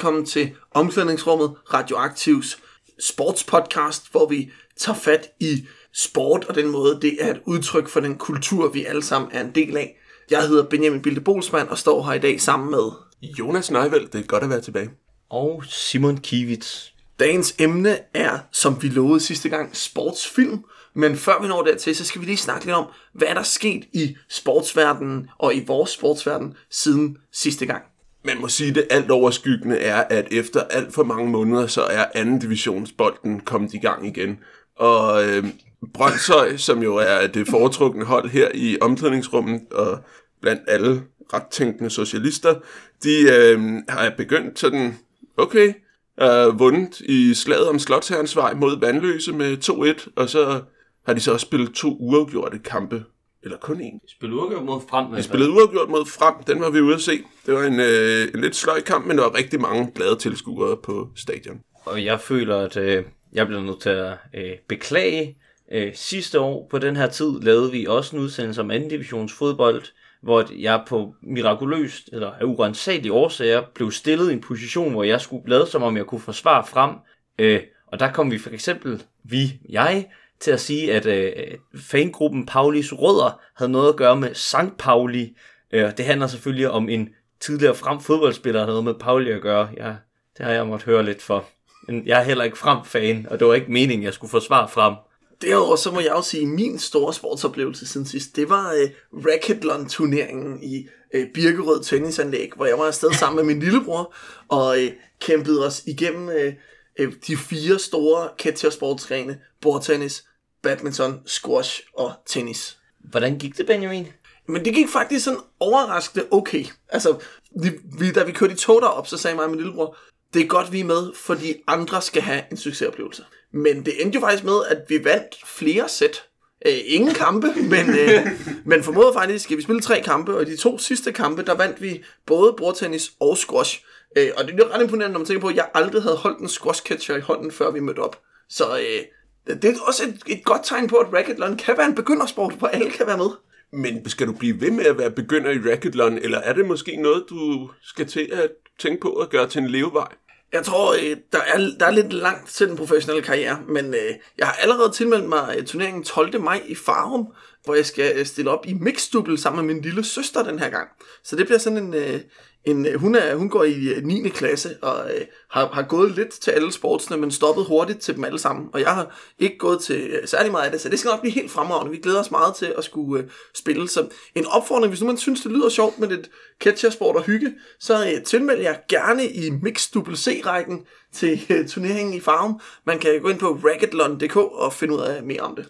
Velkommen til Omklædningsrummet Radioaktivs sportspodcast, hvor vi tager fat i sport og den måde, det er et udtryk for den kultur, vi alle sammen er en del af. Jeg hedder Benjamin Bilde Bolsmann og står her i dag sammen med Jonas Neiveld, det er godt at være tilbage. Og Simon Kivitz. Dagens emne er, som vi lovede sidste gang, sportsfilm. Men før vi når dertil, så skal vi lige snakke lidt om, hvad er der sket i sportsverdenen og i vores sportsverden siden sidste gang. Man må sige, at det alt overskyggende er, at efter alt for mange måneder, så er anden divisionsbolden kommet i gang igen. Og øh, Brøndshøj, som jo er det foretrukne hold her i omklædningsrummet, og blandt alle ret tænkende socialister, de øh, har begyndt sådan, okay, øh, vundet i slaget om Slottsherrens vej mod Vandløse med 2-1, og så har de så også spillet to uafgjorte kampe eller kun én. Spil uafgjort mod frem. Vi spillede uafgjort mod frem, den var vi ude at se. Det var en, øh, en lidt sløj kamp, men der var rigtig mange glade tilskuere på stadion. Og jeg føler, at øh, jeg bliver nødt til at øh, beklage. Øh, sidste år på den her tid lavede vi også en udsendelse om anden divisions fodbold, hvor jeg på mirakuløst eller af urensagelige årsager blev stillet i en position, hvor jeg skulle lade som om jeg kunne forsvare frem. Øh, og der kom vi for eksempel, vi, jeg, til at sige, at øh, fangruppen Paulis Rødder havde noget at gøre med Sankt Pauli. Øh, det handler selvfølgelig om en tidligere frem fodboldspiller, der havde noget med Pauli at gøre. Ja, det har jeg måttet høre lidt for. Men jeg er heller ikke frem-fan, og det var ikke meningen, jeg skulle forsvare frem. Derudover så må jeg også sige, at min store sportsoplevelse siden sidst, det var øh, Racketlon-turneringen i øh, Birkerød Tennisanlæg, hvor jeg var afsted sammen med min lillebror og øh, kæmpede os igennem øh, øh de fire store Ketcher sportsgrene, bordtennis, badminton, squash og tennis. Hvordan gik det, Benjamin? Men det gik faktisk sådan overraskende okay. Altså, vi, da vi kørte i tog derop, så sagde mig og min lillebror, det er godt, vi er med, fordi andre skal have en succesoplevelse. Men det endte jo faktisk med, at vi vandt flere sæt. Øh, ingen kampe, men, øh, men formodet faktisk, at vi spillede tre kampe, og i de to sidste kampe, der vandt vi både bordtennis og squash. Øh, og det er ret imponerende, når man tænker på, at jeg aldrig havde holdt en squash catcher i hånden, før vi mødte op. Så øh, det er også et, et godt tegn på, at racketlon kan være en begyndersport, hvor alle kan være med. Men skal du blive ved med at være begynder i racketlon, eller er det måske noget, du skal til at tænke på at gøre til en levevej? Jeg tror, øh, der er, der er lidt langt til den professionelle karriere, men øh, jeg har allerede tilmeldt mig øh, turneringen 12. maj i Farum, hvor jeg skal stille op i mixdubbel sammen med min lille søster den her gang. Så det bliver sådan en, en, øh, hun, er, hun går i øh, 9. Klasse og øh, har, har gået lidt til alle sportsene, men stoppet hurtigt til dem alle sammen. Og jeg har ikke gået til øh, særlig meget af det, så det skal nok blive helt fremragende. Vi glæder os meget til at skulle øh, spille. Så en opfordring, hvis nu man synes, det lyder sjovt med lidt catchersport og hygge, så øh, tilmeld jer gerne i Mix C-rækken til øh, turneringen i Farm. Man kan gå ind på racketlon.dk og finde ud af mere om det.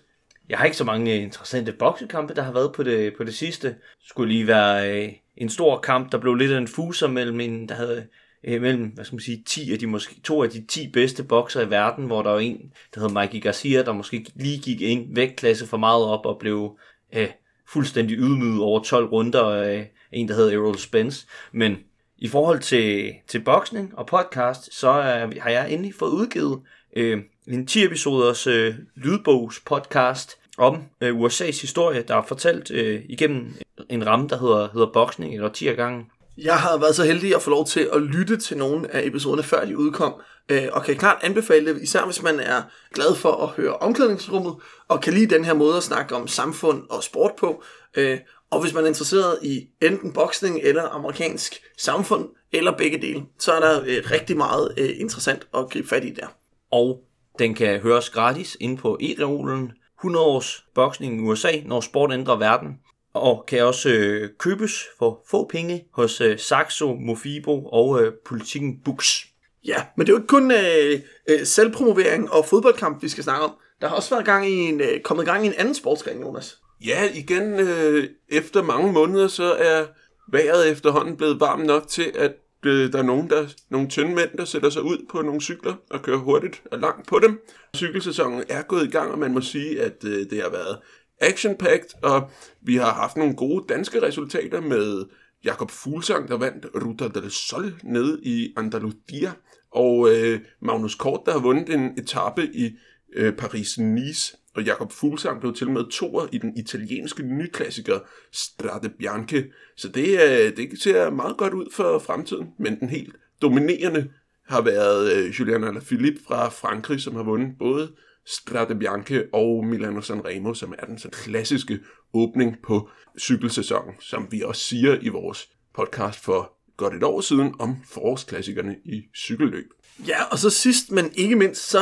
Jeg har ikke så mange øh, interessante boksekampe, der har været på det, på det sidste. Skulle lige være øh, en stor kamp, der blev lidt af en fuser mellem en, der havde øh, mellem, hvad skal man sige, 10 af de, måske, to af de 10 bedste bokser i verden, hvor der var en, der hed Mikey Garcia, der måske lige gik en vægtklasse for meget op og blev øh, fuldstændig ydmyget over 12 runder af en, der hed Errol Spence. Men i forhold til, til boksning og podcast, så øh, har jeg endelig fået udgivet øh, en 10 episoders øh, lydbogs podcast om øh, USA's historie, der er fortalt øh, igennem en ramme, der hedder, hedder boksning eller 10 gange. Jeg har været så heldig at få lov til at lytte til nogle af episoderne, før de udkom, øh, og kan klart anbefale det, især hvis man er glad for at høre omklædningsrummet, og kan lide den her måde at snakke om samfund og sport på, øh, og hvis man er interesseret i enten boksning eller amerikansk samfund, eller begge dele, så er der øh, rigtig meget øh, interessant at gribe fat i der. Og den kan høres gratis inde på e-reolen 100 års boksning i USA, når sport ændrer verden. Og kan også øh, købes for få penge hos øh, Saxo, Mofibo og øh, Politikken Books. Ja, men det er jo ikke kun øh, øh, selvpromovering og fodboldkamp, vi skal snakke om. Der har også været gang i en, øh, kommet gang i en anden sportsgren, Jonas. Ja, igen, øh, efter mange måneder, så er vejret efterhånden blevet varmt nok til, at øh, der er nogen, der, nogle tynde mænd, der sætter sig ud på nogle cykler og kører hurtigt og langt på dem. Cykelsæsonen er gået i gang, og man må sige, at øh, det har været action-packed, og vi har haft nogle gode danske resultater med Jakob Fuglsang, der vandt Ruta del Sol nede i Andalusia, og øh, Magnus Kort, der har vundet en etape i øh, Paris-Nice, og Jakob Fuglsang blev til med toer i den italienske nyklassiker Strade Bianche. Så det, øh, det ser meget godt ud for fremtiden, men den helt dominerende har været øh, Julian Alaphilippe fra Frankrig, som har vundet både Strade Bianche og Milano Sanremo, som er den så klassiske åbning på cykelsæsonen, som vi også siger i vores podcast for godt et år siden om forårsklassikerne i cykelløb. Ja, og så sidst, men ikke mindst, så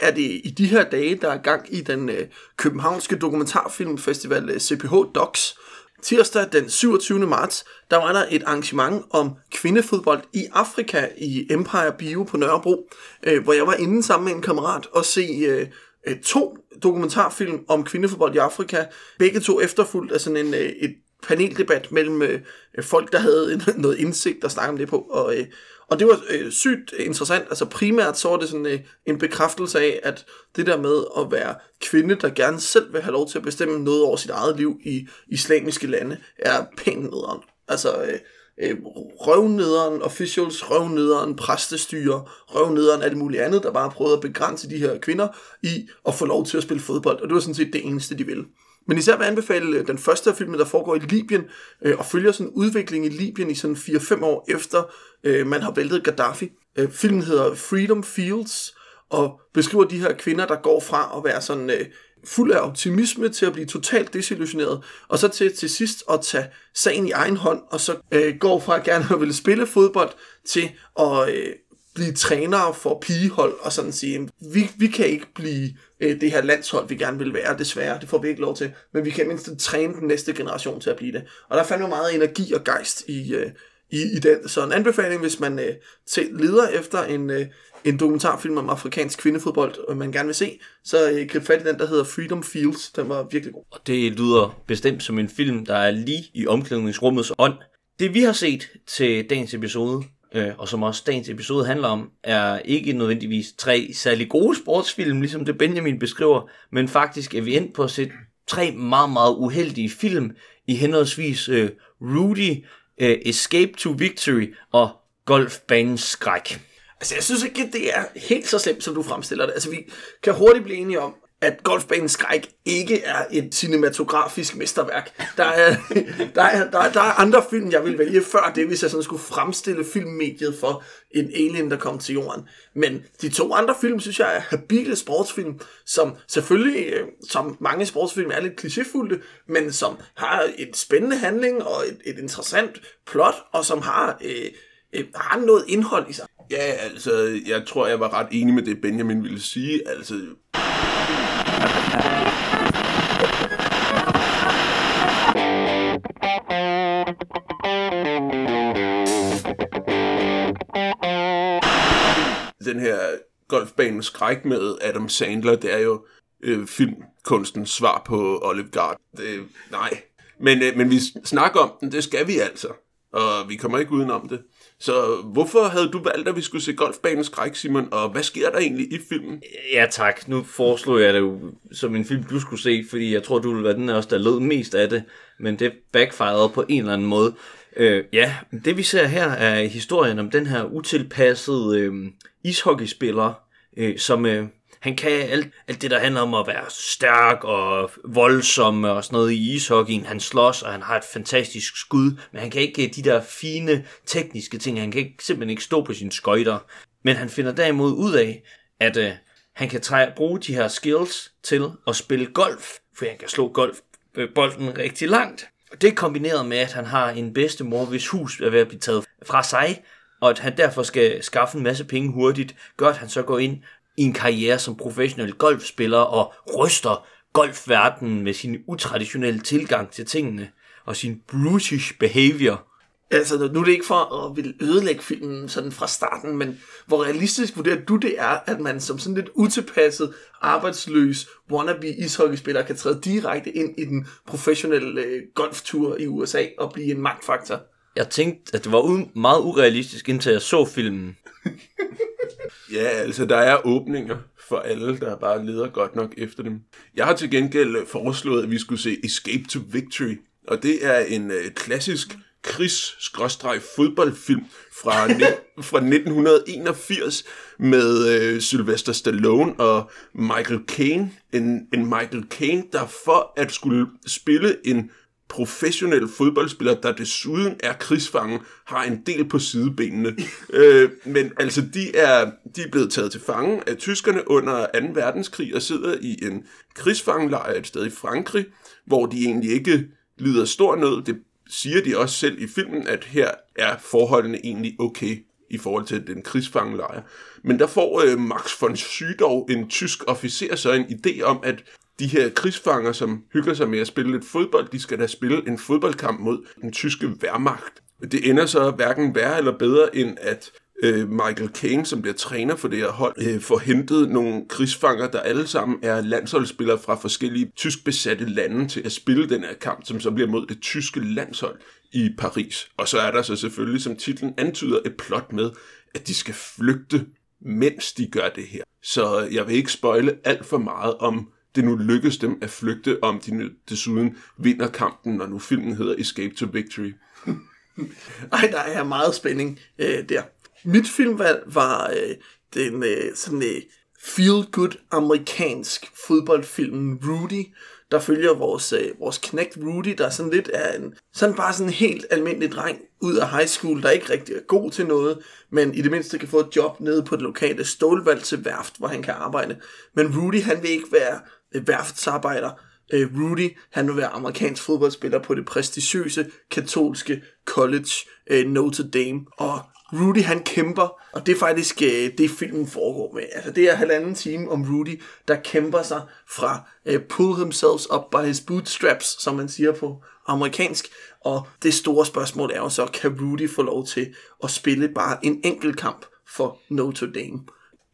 er det i de her dage, der er gang i den øh, københavnske dokumentarfilmfestival øh, CPH Docs. Tirsdag den 27. marts, der var der et arrangement om kvindefodbold i Afrika i Empire Bio på Nørrebro, øh, hvor jeg var inde sammen med en kammerat og se øh, øh to dokumentarfilm om kvindefodbold i Afrika. Begge to efterfulgt af sådan en, øh, et paneldebat mellem øh, folk, der havde en, noget indsigt og snakke om det på. Og, øh, og det var øh, sygt interessant. Altså primært så var det sådan øh, en bekræftelse af, at det der med at være kvinde, der gerne selv vil have lov til at bestemme noget over sit eget liv i islamiske lande, er pænt nederen. Altså øh, øh, røvnederen, officials, røvnederen, præstestyre, røvnederen, alt muligt andet, der bare prøvede at begrænse de her kvinder i at få lov til at spille fodbold. Og det var sådan set det eneste, de ville. Men især vil jeg anbefale øh, den første af filmen, der foregår i Libyen, øh, og følger sådan en udvikling i Libyen i sådan 4-5 år efter øh, man har væltet Gaddafi. Øh, filmen hedder Freedom Fields, og beskriver de her kvinder, der går fra at være sådan øh, fuld af optimisme til at blive totalt desillusioneret, og så til til sidst at tage sagen i egen hånd, og så øh, går fra at gerne at ville spille fodbold til at øh, blive trænere for pigehold og sådan sige, vi, vi kan ikke blive øh, det her landshold, vi gerne vil være, desværre, det får vi ikke lov til, men vi kan mindst træne den næste generation til at blive det. Og der fandt jo meget energi og gejst i, øh, i, i den. Så en anbefaling, hvis man øh, til, leder efter en, øh, en dokumentarfilm om afrikansk kvindefodbold, og man gerne vil se, så øh, grib fat i den, der hedder Freedom Fields. Den var virkelig god. Og det lyder bestemt som en film, der er lige i omklædningsrummets ånd. Det vi har set til dagens episode, øh, og som også dagens episode handler om, er ikke nødvendigvis tre særlig gode sportsfilm, ligesom det Benjamin beskriver, men faktisk er vi endt på at se tre meget, meget uheldige film i henholdsvis øh, Rudy, øh, Escape to Victory og Golfbanens Skræk. Altså, jeg synes ikke, det er helt så slemt, som du fremstiller det. Altså, vi kan hurtigt blive enige om, at Golfbanen Skræk ikke er et cinematografisk mesterværk. Der er, der, er, der, er, der er andre film, jeg vil vælge før det, hvis jeg sådan skulle fremstille filmmediet for en alien, der kom til jorden. Men de to andre film, synes jeg er habile sportsfilm, som selvfølgelig, øh, som mange sportsfilm er lidt klichéfulde, men som har en spændende handling og et, et interessant plot, og som har, øh, øh, har noget indhold i sig. Ja, altså, jeg tror, jeg var ret enig med det, Benjamin ville sige. Altså, den her golfbanen skræk med Adam Sandler, det er jo øh, filmkunstens svar på Olive Garden. Det, nej. Men, øh, men vi snakker om den, det skal vi altså. Og vi kommer ikke udenom det. Så hvorfor havde du valgt, at vi skulle se Golfbanens Skræk, Simon? Og hvad sker der egentlig i filmen? Ja tak, nu foreslog jeg det jo som en film, du skulle se, fordi jeg tror, du ville være den også, der lød mest af det. Men det backfirede på en eller anden måde. Øh, ja, det vi ser her er historien om den her utilpassede øh, ishockeyspiller, øh, som øh, han kan alt, alt det, der handler om at være stærk og voldsom og sådan noget i ishockeyen. Han slås, og han har et fantastisk skud, men han kan ikke de der fine tekniske ting. Han kan ikke, simpelthen ikke stå på sine skøjter. Men han finder derimod ud af, at øh, han kan træ- bruge de her skills til at spille golf, for han kan slå golfbolden øh, rigtig langt. Og det kombineret med, at han har en bedstemor, hvis hus er ved at blive taget fra sig, og at han derfor skal skaffe en masse penge hurtigt, gør, at han så går ind i en karriere som professionel golfspiller og ryster golfverdenen med sin utraditionelle tilgang til tingene og sin brutish behavior. Altså, nu er det ikke for at vil ødelægge filmen sådan fra starten, men hvor realistisk vurderer du det er, at man som sådan lidt utilpasset, arbejdsløs wannabe ishockeyspiller kan træde direkte ind i den professionelle øh, golftur i USA og blive en magtfaktor? Jeg tænkte, at det var u- meget urealistisk, indtil jeg så filmen. Ja, altså der er åbninger for alle, der bare leder godt nok efter dem. Jeg har til gengæld øh, foreslået, at vi skulle se Escape to Victory, og det er en øh, klassisk krigs-fodboldfilm fra, fra 1981 med øh, Sylvester Stallone og Michael Caine. En, en Michael Caine, der for at skulle spille en professionel fodboldspiller, der desuden er krigsfange, har en del på sidebenene. øh, men altså, de er, de er blevet taget til fange af tyskerne under 2. verdenskrig og sidder i en krigsfangelejr et sted i Frankrig, hvor de egentlig ikke lider stor nød. Det siger de også selv i filmen, at her er forholdene egentlig okay i forhold til den krigsfangelejr. Men der får øh, Max von Sydow, en tysk officer, så en idé om, at de her krigsfanger, som hygger sig med at spille lidt fodbold, de skal da spille en fodboldkamp mod den tyske værmagt. Det ender så hverken værre eller bedre, end at øh, Michael Caine, som bliver træner for det her hold, øh, får hentet nogle krigsfanger, der alle sammen er landsholdsspillere fra forskellige tysk besatte lande til at spille den her kamp, som så bliver mod det tyske landshold i Paris. Og så er der så selvfølgelig, som titlen antyder, et plot med, at de skal flygte, mens de gør det her. Så jeg vil ikke spoile alt for meget om det nu lykkes dem at flygte, om de nu desuden vinder kampen, når nu filmen hedder Escape to Victory. Ej, der er meget spænding øh, der. Mit filmvalg var øh, den øh, sådan øh, feel-good amerikansk fodboldfilm Rudy, der følger vores, øh, vores knægt Rudy, der sådan lidt er en, sådan bare sådan en helt almindelig dreng ud af high school, der ikke rigtig er god til noget, men i det mindste kan få et job nede på det lokale stålvalg til værft, hvor han kan arbejde. Men Rudy, han vil ikke være Øh, værftsarbejder. Øh, Rudy, han vil være amerikansk fodboldspiller på det prestigiøse katolske college øh, Notre Dame. Og Rudy han kæmper, og det er faktisk øh, det filmen foregår med. Altså det er halvanden time om Rudy, der kæmper sig fra øh, pull himself up by his bootstraps, som man siger på amerikansk. Og det store spørgsmål er jo så, kan Rudy få lov til at spille bare en enkelt kamp for Notre Dame?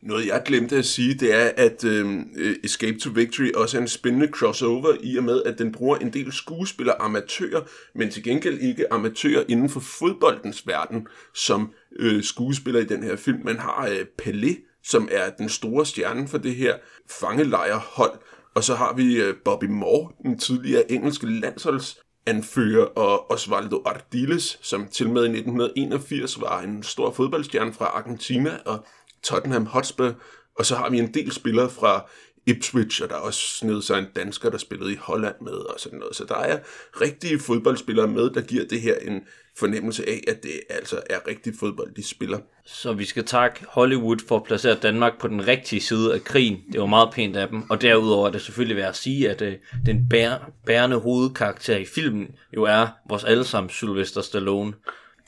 Noget jeg glemte at sige, det er, at øhm, øh, Escape to Victory også er en spændende crossover i og med, at den bruger en del skuespillere amatører, men til gengæld ikke amatører inden for fodboldens verden, som øh, skuespiller i den her film. Man har øh, Pelé, som er den store stjerne for det her fangelejrhold, og så har vi øh, Bobby Moore, den tidligere engelske landsholds anfører, og Osvaldo Ardiles, som til med i 1981 var en stor fodboldstjerne fra Argentina, og Tottenham Hotspur, og så har vi en del spillere fra Ipswich, og der er også sned sig en dansker, der spillede i Holland med, og sådan noget. Så der er rigtige fodboldspillere med, der giver det her en fornemmelse af, at det altså er rigtig fodbold, de spiller. Så vi skal takke Hollywood for at placere Danmark på den rigtige side af krigen. Det var meget pænt af dem. Og derudover er det selvfølgelig værd at sige, at øh, den bær, bærende hovedkarakter i filmen jo er vores allesammen Sylvester Stallone.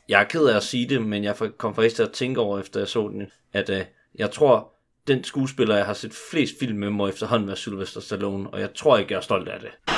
Jeg er ked af at sige det, men jeg kom faktisk til at tænke over, efter jeg så den, at øh, jeg tror, den skuespiller, jeg har set flest film med, må efterhånden være Sylvester Stallone, og jeg tror ikke, jeg er stolt af det.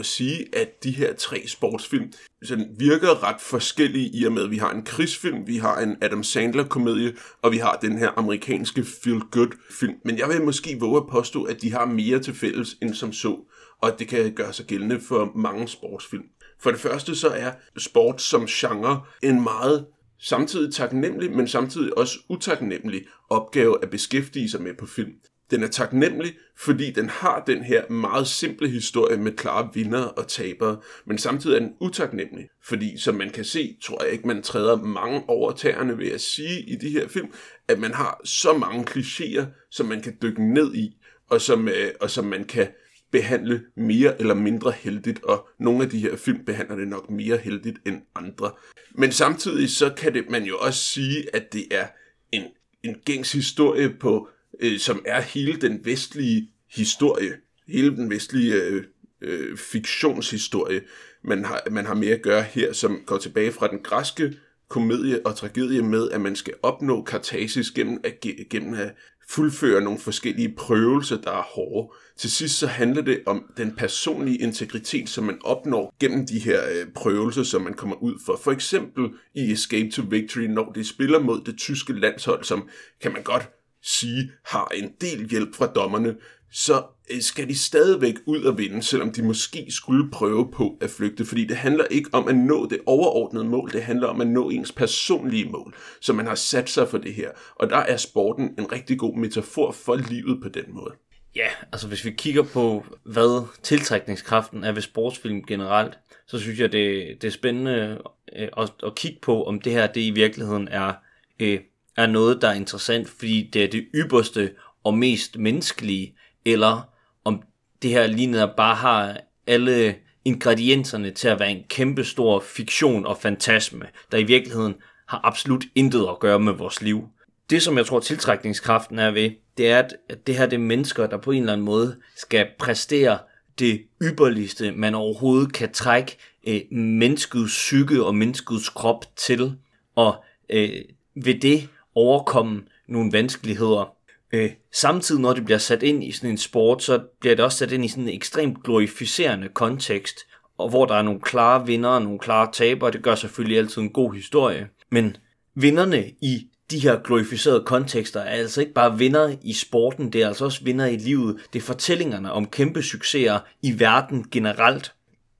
Jo sige, at de her tre sportsfilm sådan virker ret forskellige i og med, at vi har en krigsfilm, vi har en Adam Sandler-komedie, og vi har den her amerikanske feel-good-film. Men jeg vil måske våge at påstå, at de har mere til fælles end som så, og at det kan gøre sig gældende for mange sportsfilm. For det første så er sport som genre en meget samtidig taknemmelig, men samtidig også utaknemmelig opgave at beskæftige sig med på film. Den er taknemmelig, fordi den har den her meget simple historie med klare vinder og tabere, men samtidig er den utaknemmelig, fordi som man kan se, tror jeg ikke, man træder mange over tæerne ved at sige i de her film, at man har så mange klichéer, som man kan dykke ned i, og som, øh, og som man kan behandle mere eller mindre heldigt, og nogle af de her film behandler det nok mere heldigt end andre. Men samtidig så kan det, man jo også sige, at det er en, en gængs historie på øh, som er hele den vestlige historie, hele den vestlige øh, øh, fiktionshistorie, man har, man har mere at gøre her, som går tilbage fra den græske komedie og tragedie med, at man skal opnå kartasis gennem at, gennem at fuldføre nogle forskellige prøvelser, der er hårde. Til sidst så handler det om den personlige integritet, som man opnår gennem de her øh, prøvelser, som man kommer ud for. For eksempel i Escape to Victory, når de spiller mod det tyske landshold, som kan man godt sige har en del hjælp fra dommerne, så øh, skal de stadigvæk ud og vinde, selvom de måske skulle prøve på at flygte, fordi det handler ikke om at nå det overordnede mål, det handler om at nå ens personlige mål, så man har sat sig for det her. Og der er sporten en rigtig god metafor for livet på den måde. Ja, altså hvis vi kigger på, hvad tiltrækningskraften er ved sportsfilm generelt, så synes jeg, det, det er spændende øh, at, at kigge på, om det her det i virkeligheden er, øh, er noget, der er interessant, fordi det er det ypperste og mest menneskelige, eller om det her lige bare har alle ingredienserne til at være en kæmpe stor fiktion og fantasme, der i virkeligheden har absolut intet at gøre med vores liv. Det, som jeg tror tiltrækningskraften er ved, det er, at det her det er mennesker, der på en eller anden måde skal præstere det ypperligste, man overhovedet kan trække øh, menneskets psyke og menneskets krop til, og øh, ved det overkomme nogle vanskeligheder. Øh, samtidig, når det bliver sat ind i sådan en sport, så bliver det også sat ind i sådan en ekstremt glorificerende kontekst, og hvor der er nogle klare vinder og nogle klare tabere. Det gør selvfølgelig altid en god historie. Men vinderne i de her glorificerede kontekster er altså ikke bare vinder i sporten, det er altså også vinder i livet. Det er fortællingerne om kæmpe succeser i verden generelt.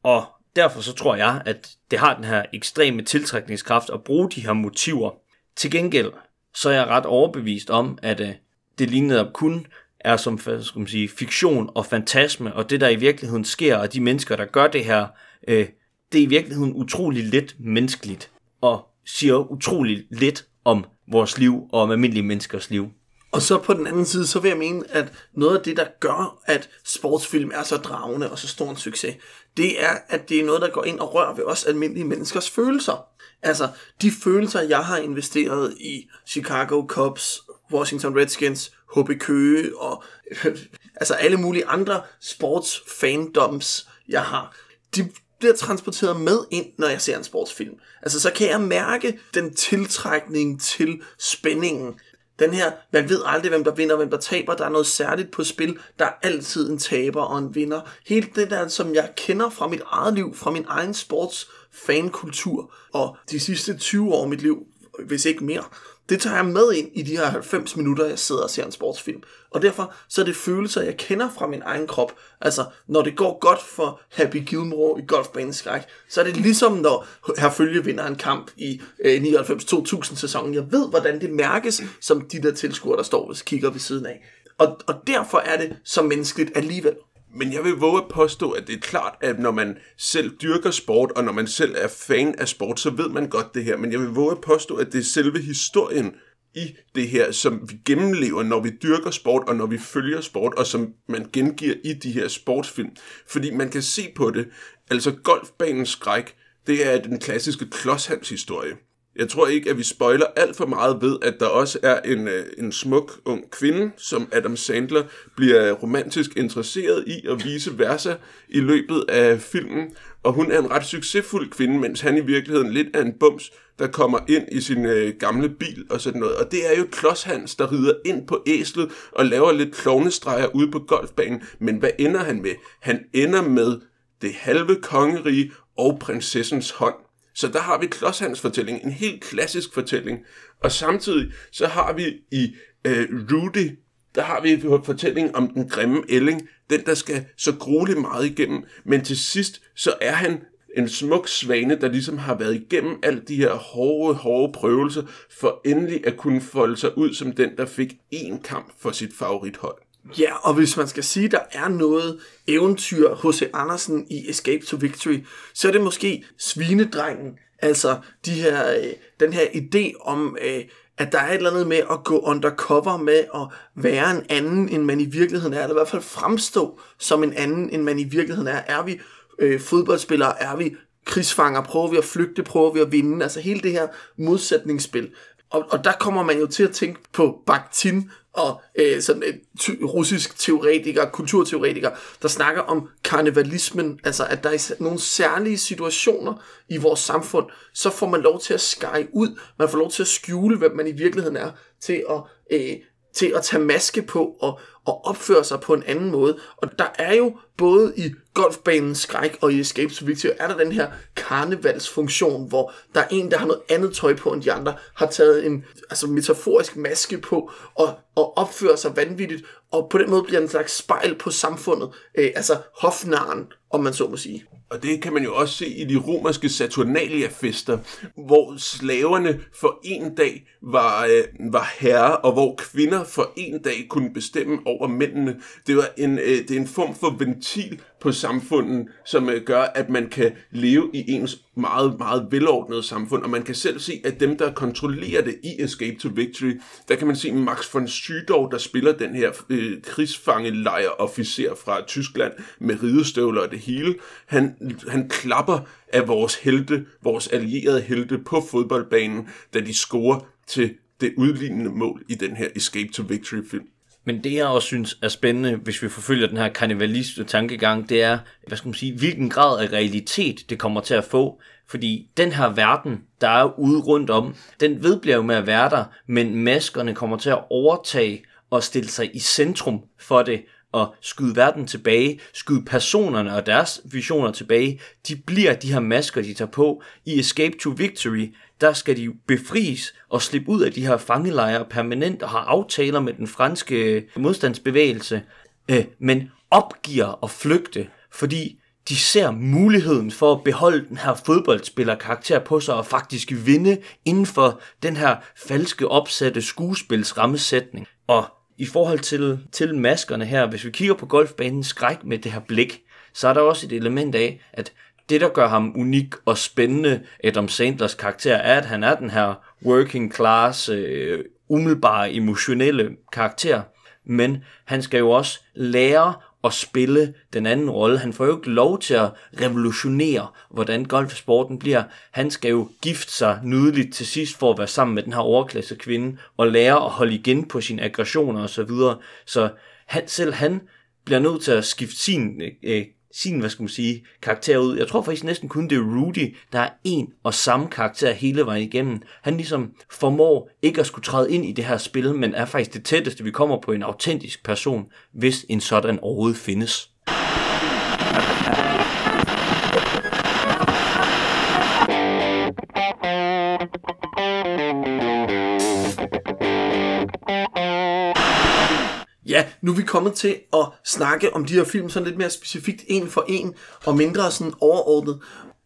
Og derfor så tror jeg, at det har den her ekstreme tiltrækningskraft at bruge de her motiver. Til gengæld så er jeg ret overbevist om, at øh, det op kun er som skal man sige, fiktion og fantasme, og det der i virkeligheden sker, og de mennesker, der gør det her, øh, det er i virkeligheden utrolig lidt menneskeligt, og siger utrolig lidt om vores liv og om almindelige menneskers liv. Og så på den anden side, så vil jeg mene, at noget af det, der gør, at sportsfilm er så dragende og så stor en succes, det er, at det er noget, der går ind og rører ved os almindelige menneskers følelser. Altså, de følelser, jeg har investeret i Chicago Cubs, Washington Redskins, HB Køge og altså alle mulige andre sportsfandoms, jeg har, de bliver transporteret med ind, når jeg ser en sportsfilm. Altså, så kan jeg mærke den tiltrækning til spændingen. Den her, man ved aldrig, hvem der vinder, hvem der taber. Der er noget særligt på spil. Der er altid en taber og en vinder. Helt det der, som jeg kender fra mit eget liv, fra min egen sports fankultur, og de sidste 20 år af mit liv, hvis ikke mere, det tager jeg med ind i de her 90 minutter, jeg sidder og ser en sportsfilm. Og derfor så er det følelser, jeg kender fra min egen krop. Altså, når det går godt for Happy Gilmore i Golfbanen Skræk, så er det ligesom, når Herfølge vinder en kamp i øh, 99-2000 sæsonen. Jeg ved, hvordan det mærkes, som de der tilskuere, der står og kigger ved siden af. Og, og derfor er det så menneskeligt alligevel. Men jeg vil våge at påstå, at det er klart, at når man selv dyrker sport, og når man selv er fan af sport, så ved man godt det her. Men jeg vil våge at påstå, at det er selve historien i det her, som vi gennemlever, når vi dyrker sport, og når vi følger sport, og som man gengiver i de her sportsfilm. Fordi man kan se på det, altså golfbanens skræk, det er den klassiske klodshandshistorie. historie. Jeg tror ikke, at vi spoiler alt for meget ved, at der også er en, øh, en smuk ung kvinde, som Adam Sandler bliver romantisk interesseret i og vice versa i løbet af filmen. Og hun er en ret succesfuld kvinde, mens han i virkeligheden lidt er en bums, der kommer ind i sin øh, gamle bil og sådan noget. Og det er jo Klodshans, der rider ind på æslet og laver lidt klovnestreger ude på golfbanen. Men hvad ender han med? Han ender med det halve kongerige og prinsessens hånd. Så der har vi Klodshans fortælling, en helt klassisk fortælling. Og samtidig så har vi i øh, Rudy, der har vi en fortælling om den grimme ælling, den der skal så grueligt meget igennem, men til sidst så er han en smuk svane, der ligesom har været igennem alle de her hårde, hårde prøvelser, for endelig at kunne folde sig ud som den, der fik én kamp for sit favorithold. Ja, og hvis man skal sige, at der er noget eventyr hos Andersen i Escape to Victory, så er det måske svinedrengen. Altså de her, øh, den her idé om, øh, at der er et eller andet med at gå undercover med at være en anden, end man i virkeligheden er, eller i hvert fald fremstå som en anden, end man i virkeligheden er. Er vi øh, fodboldspillere, er vi krigsfanger, prøver vi at flygte, prøver vi at vinde, altså hele det her modsætningsspil. Og, og der kommer man jo til at tænke på Bakhtin og øh, sådan en ty- russisk teoretiker, kulturteoretiker, der snakker om karnevalismen, altså at der er nogle særlige situationer i vores samfund, så får man lov til at skære ud, man får lov til at skjule, hvem man i virkeligheden er, til at, øh, til at tage maske på og, og opføre sig på en anden måde. Og der er jo både i golfbanens skræk og i Escape to Victory, er der den her karnevalsfunktion, hvor der er en, der har noget andet tøj på end de andre, har taget en altså metaforisk maske på og, og opfører sig vanvittigt, og på den måde bliver en slags spejl på samfundet, øh, altså hofnaren, om man så må sige. Og det kan man jo også se i de romerske Saturnalia-fester, hvor slaverne for en dag var, øh, var herre, og hvor kvinder for en dag kunne bestemme over mændene. Det, var en, øh, det er en form for ventil på samfundet, som øh, gør, at man kan leve i ens meget, meget velordnede samfund, og man kan selv se, at dem, der kontrollerer det i Escape to Victory, der kan man se Max von Sydow, der spiller den her øh, krigsfangelejr-officer fra Tyskland med ridestøvler og det hele. Han, han klapper af vores helte, vores allierede helte på fodboldbanen, da de scorer til det udlignende mål i den her Escape to Victory film. Men det jeg også synes er spændende, hvis vi forfølger den her karnevaliste tankegang, det er, hvad skal man sige, hvilken grad af realitet det kommer til at få. Fordi den her verden, der er ude rundt om, den vedbliver jo med at være der, men maskerne kommer til at overtage og stille sig i centrum for det, og skyde verden tilbage, skyde personerne og deres visioner tilbage, de bliver de her masker, de tager på. I Escape to Victory, der skal de befries og slippe ud af de her fangelejre permanent og har aftaler med den franske øh, modstandsbevægelse, øh, men opgiver at flygte, fordi de ser muligheden for at beholde den her fodboldspiller karakter på sig og faktisk vinde inden for den her falske opsatte skuespilsrammesætning. Og i forhold til, til maskerne her, hvis vi kigger på golfbanen skræk med det her blik, så er der også et element af, at det, der gør ham unik og spændende, Adam Sandlers karakter, er, at han er den her working class, øh, umiddelbare emotionelle karakter. Men han skal jo også lære at spille den anden rolle. Han får jo ikke lov til at revolutionere, hvordan golfsporten bliver. Han skal jo gifte sig nydeligt til sidst for at være sammen med den her overklasse kvinde og lære at holde igen på sine aggressioner osv. Så, videre. så han, selv han bliver nødt til at skifte sin øh, sin, hvad skal man sige, karakter ud. Jeg tror faktisk næsten kun det er Rudy, der er en og samme karakter hele vejen igennem. Han ligesom formår ikke at skulle træde ind i det her spil, men er faktisk det tætteste, vi kommer på en autentisk person, hvis en sådan overhovedet findes. Nu er vi kommet til at snakke om de her film sådan lidt mere specifikt en for en, og mindre sådan overordnet.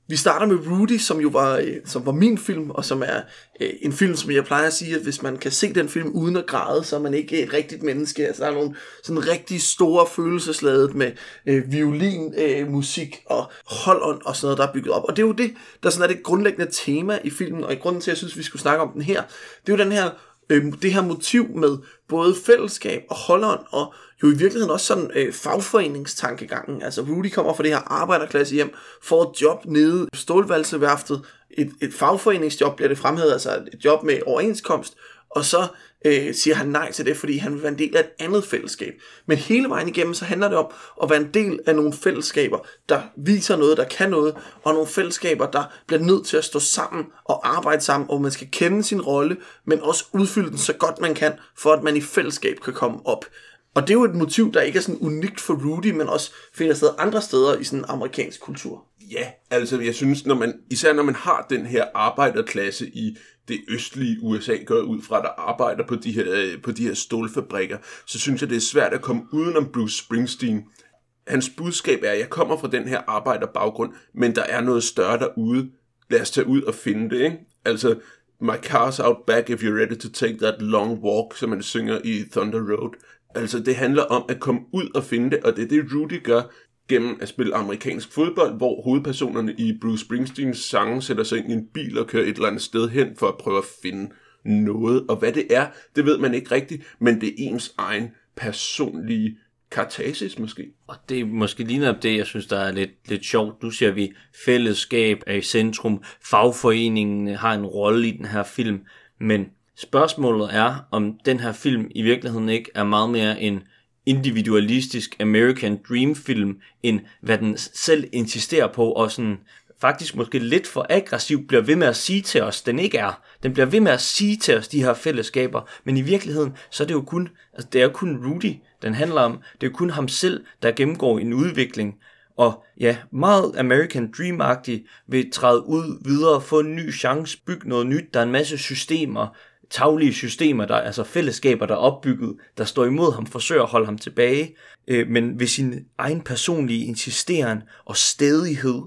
Vi starter med Rudy, som jo var, øh, som var min film, og som er øh, en film, som jeg plejer at sige, at hvis man kan se den film uden at græde, så er man ikke et rigtigt menneske. Altså, der er nogle sådan rigtig store følelsesladet med øh, violin, øh, musik og holdånd og sådan noget, der er bygget op. Og det er jo det, der sådan er det grundlæggende tema i filmen, og i grunden til, at jeg synes, at vi skulle snakke om den her, det er jo den her øh, det her motiv med både fællesskab og Holland, og jo i virkeligheden også sådan øh, fagforeningstankegangen. Altså Rudy kommer fra det her arbejderklasse hjem, får et job nede i stålvalseværftet, et, et fagforeningsjob bliver det fremhævet, altså et job med overenskomst, og så øh, siger han nej til det, fordi han vil være en del af et andet fællesskab. Men hele vejen igennem, så handler det om at være en del af nogle fællesskaber, der viser noget, der kan noget, og nogle fællesskaber, der bliver nødt til at stå sammen og arbejde sammen, og man skal kende sin rolle, men også udfylde den så godt man kan, for at man i fællesskab kan komme op. Og det er jo et motiv, der ikke er sådan unikt for Rudy, men også finder sted andre steder i sådan amerikansk kultur. Ja, altså jeg synes, når man, især når man har den her arbejderklasse i det østlige USA, går ud fra, der arbejder på de, her, øh, på de her stålfabrikker, så synes jeg, det er svært at komme udenom Bruce Springsteen. Hans budskab er, at jeg kommer fra den her arbejderbaggrund, men der er noget større derude. Lad os tage ud og finde det, ikke? Altså, my car's out back if you're ready to take that long walk, som man synger i Thunder Road. Altså, det handler om at komme ud og finde det, og det er det, Rudy gør gennem at spille amerikansk fodbold, hvor hovedpersonerne i Bruce Springsteens sange sætter sig ind i en bil og kører et eller andet sted hen for at prøve at finde noget. Og hvad det er, det ved man ikke rigtigt, men det er ens egen personlige kartasis måske. Og det er måske lige netop det, jeg synes, der er lidt, lidt sjovt. Nu ser vi, fællesskab er i centrum, fagforeningen har en rolle i den her film, men Spørgsmålet er, om den her film i virkeligheden ikke er meget mere en individualistisk American Dream film, end hvad den selv insisterer på, og sådan faktisk måske lidt for aggressiv bliver ved med at sige til os, den ikke er. Den bliver ved med at sige til os, de her fællesskaber, men i virkeligheden, så er det jo kun, altså det er jo kun Rudy, den handler om. Det er jo kun ham selv, der gennemgår en udvikling, og ja, meget American Dream-agtigt vil træde ud videre, få en ny chance, bygge noget nyt. Der er en masse systemer, taglige systemer, der, altså fællesskaber, der er opbygget, der står imod ham, forsøger at holde ham tilbage, øh, men ved sin egen personlige insisteren og stedighed,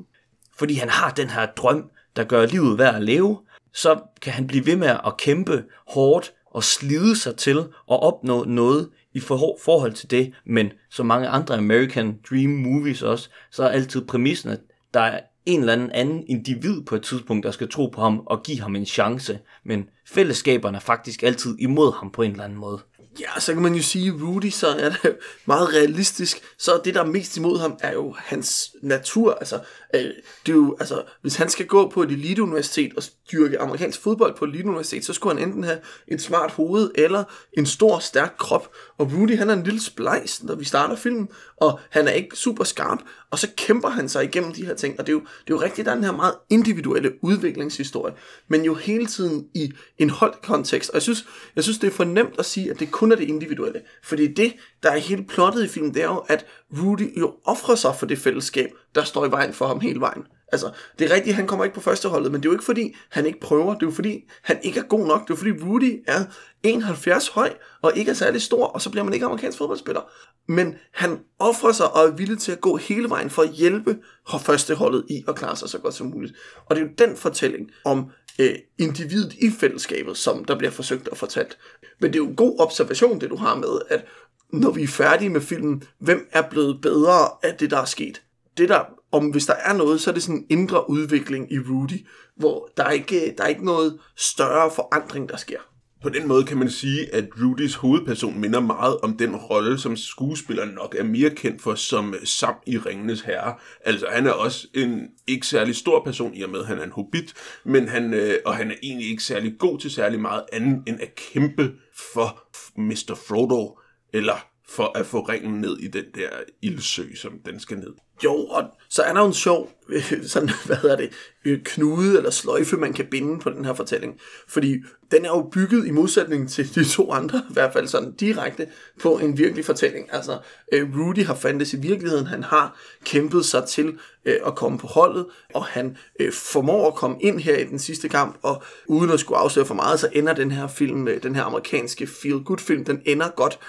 fordi han har den her drøm, der gør livet værd at leve, så kan han blive ved med at kæmpe hårdt og slide sig til at opnå noget i forhold til det, men som mange andre American Dream movies også, så er altid præmissen, at der er en eller anden anden individ på et tidspunkt, der skal tro på ham og give ham en chance, men fællesskaberne er faktisk altid imod ham på en eller anden måde. Ja, så kan man jo sige, at Rudy så er det meget realistisk. Så det, der er mest imod ham, er jo hans natur. Altså, øh, det er jo, altså, hvis han skal gå på et eliteuniversitet og styrke amerikansk fodbold på et eliteuniversitet, så skulle han enten have et smart hoved eller en stor, stærk krop. Og Rudy, han er en lille splejs, når vi starter filmen, og han er ikke super skarp, og så kæmper han sig igennem de her ting. Og det er jo, det er jo rigtigt, der er den her meget individuelle udviklingshistorie, men jo hele tiden i en holdt kontekst. Og jeg synes, jeg synes, det er for nemt at sige, at det kun er det individuelle. Fordi det, der er helt plottet i filmen, det er jo, at Rudy jo offrer sig for det fællesskab, der står i vejen for ham hele vejen. Altså, det er rigtigt, han kommer ikke på førsteholdet, men det er jo ikke fordi, han ikke prøver. Det er jo fordi, han ikke er god nok. Det er jo fordi, Rudy er 71 høj og ikke er særlig stor, og så bliver man ikke amerikansk fodboldspiller. Men han offrer sig og er villig til at gå hele vejen for at hjælpe førsteholdet i at klare sig så godt som muligt. Og det er jo den fortælling om øh, individet i fællesskabet, som der bliver forsøgt at fortalt. Men det er jo en god observation, det du har med, at når vi er færdige med filmen, hvem er blevet bedre af det, der er sket? Det der, om hvis der er noget, så er det sådan en indre udvikling i Rudy, hvor der er ikke, der er ikke noget større forandring, der sker. På den måde kan man sige, at Rudys hovedperson minder meget om den rolle, som skuespilleren nok er mere kendt for som Sam i Ringenes Herre. Altså han er også en ikke særlig stor person i og med, at han er en hobbit, men han, øh, og han er egentlig ikke særlig god til særlig meget andet end at kæmpe for Mr. Frodo, eller for at få ringen ned i den der ildsø, som den skal ned. Jo, og så er der jo en sjov, sådan, hvad hedder det, øh, knude eller sløjfe, man kan binde på den her fortælling. Fordi den er jo bygget i modsætning til de to andre, i hvert fald sådan direkte, på en virkelig fortælling. Altså, øh, Rudy har fandtes i virkeligheden, han har kæmpet sig til øh, at komme på holdet, og han formår at komme ind her i den sidste kamp, og uden at skulle afsløre for meget, så ender den her film, den her amerikanske feel-good film, den ender godt.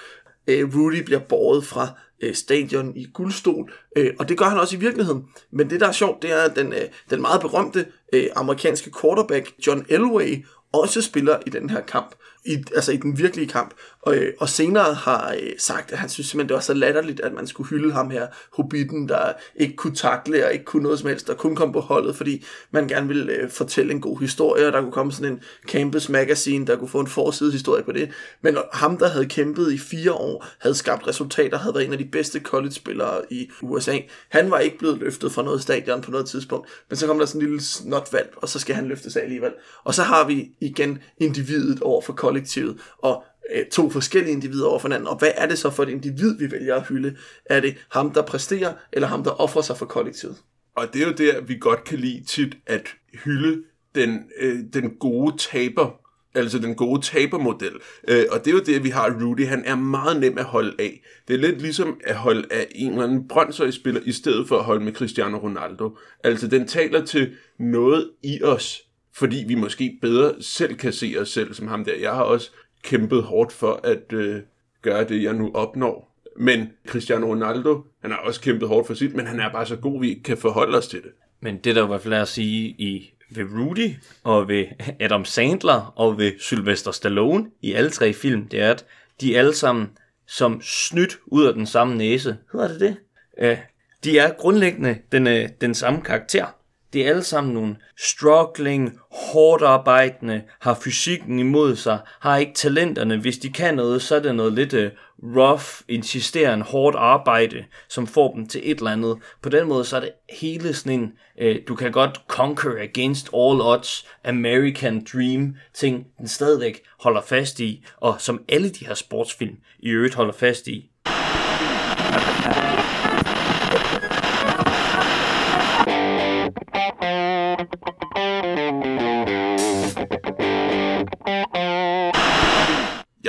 Øh, Rudy bliver båret fra øh, stadion i guldstol, øh, og det gør han også i virkeligheden. Men det, der er sjovt, det er, at den, øh, den meget berømte øh, amerikanske quarterback John Elway også spiller i den her kamp i, altså i den virkelige kamp. Og, øh, og senere har øh, sagt, at han synes simpelthen, det var så latterligt, at man skulle hylde ham her, Hobbiten, der ikke kunne takle og ikke kunne noget som helst, der kun kom på holdet, fordi man gerne ville øh, fortælle en god historie, og der kunne komme sådan en campus magazine, der kunne få en forside historie på det. Men ham, der havde kæmpet i fire år, havde skabt resultater, havde været en af de bedste college-spillere i USA, han var ikke blevet løftet fra noget stadion på noget tidspunkt, men så kom der sådan en lille snotvalp, og så skal han løftes af alligevel. Og så har vi igen individet over for kollektivet, og øh, to forskellige individer over for hinanden. Og hvad er det så for et individ, vi vælger at hylde? Er det ham, der præsterer, eller ham, der offrer sig for kollektivet? Og det er jo der, vi godt kan lide tit at hylde den, øh, den gode taber, altså den gode tabermodel. Øh, og det er jo det, vi har Rudy. Han er meget nem at holde af. Det er lidt ligesom at holde af en eller anden Brøndshøj-spiller, i stedet for at holde med Cristiano Ronaldo. Altså, den taler til noget i os, fordi vi måske bedre selv kan se os selv som ham der. Jeg har også kæmpet hårdt for at øh, gøre det, jeg nu opnår. Men Cristiano Ronaldo, han har også kæmpet hårdt for sit, men han er bare så god, vi ikke kan forholde os til det. Men det der i hvert fald er at sige i ved Rudy og ved Adam Sandler og ved Sylvester Stallone i alle tre film, det er, at de alle sammen som snydt ud af den samme næse, hedder det det? Uh, de er grundlæggende den, uh, den samme karakter. Det er alle sammen nogle struggling, hårdt arbejdende, har fysikken imod sig, har ikke talenterne. Hvis de kan noget, så er det noget lidt uh, rough, insisterende, hårdt arbejde, som får dem til et eller andet. På den måde, så er det hele sådan en, uh, du kan godt conquer against all odds, American dream ting, den stadigvæk holder fast i, og som alle de her sportsfilm i øvrigt holder fast i.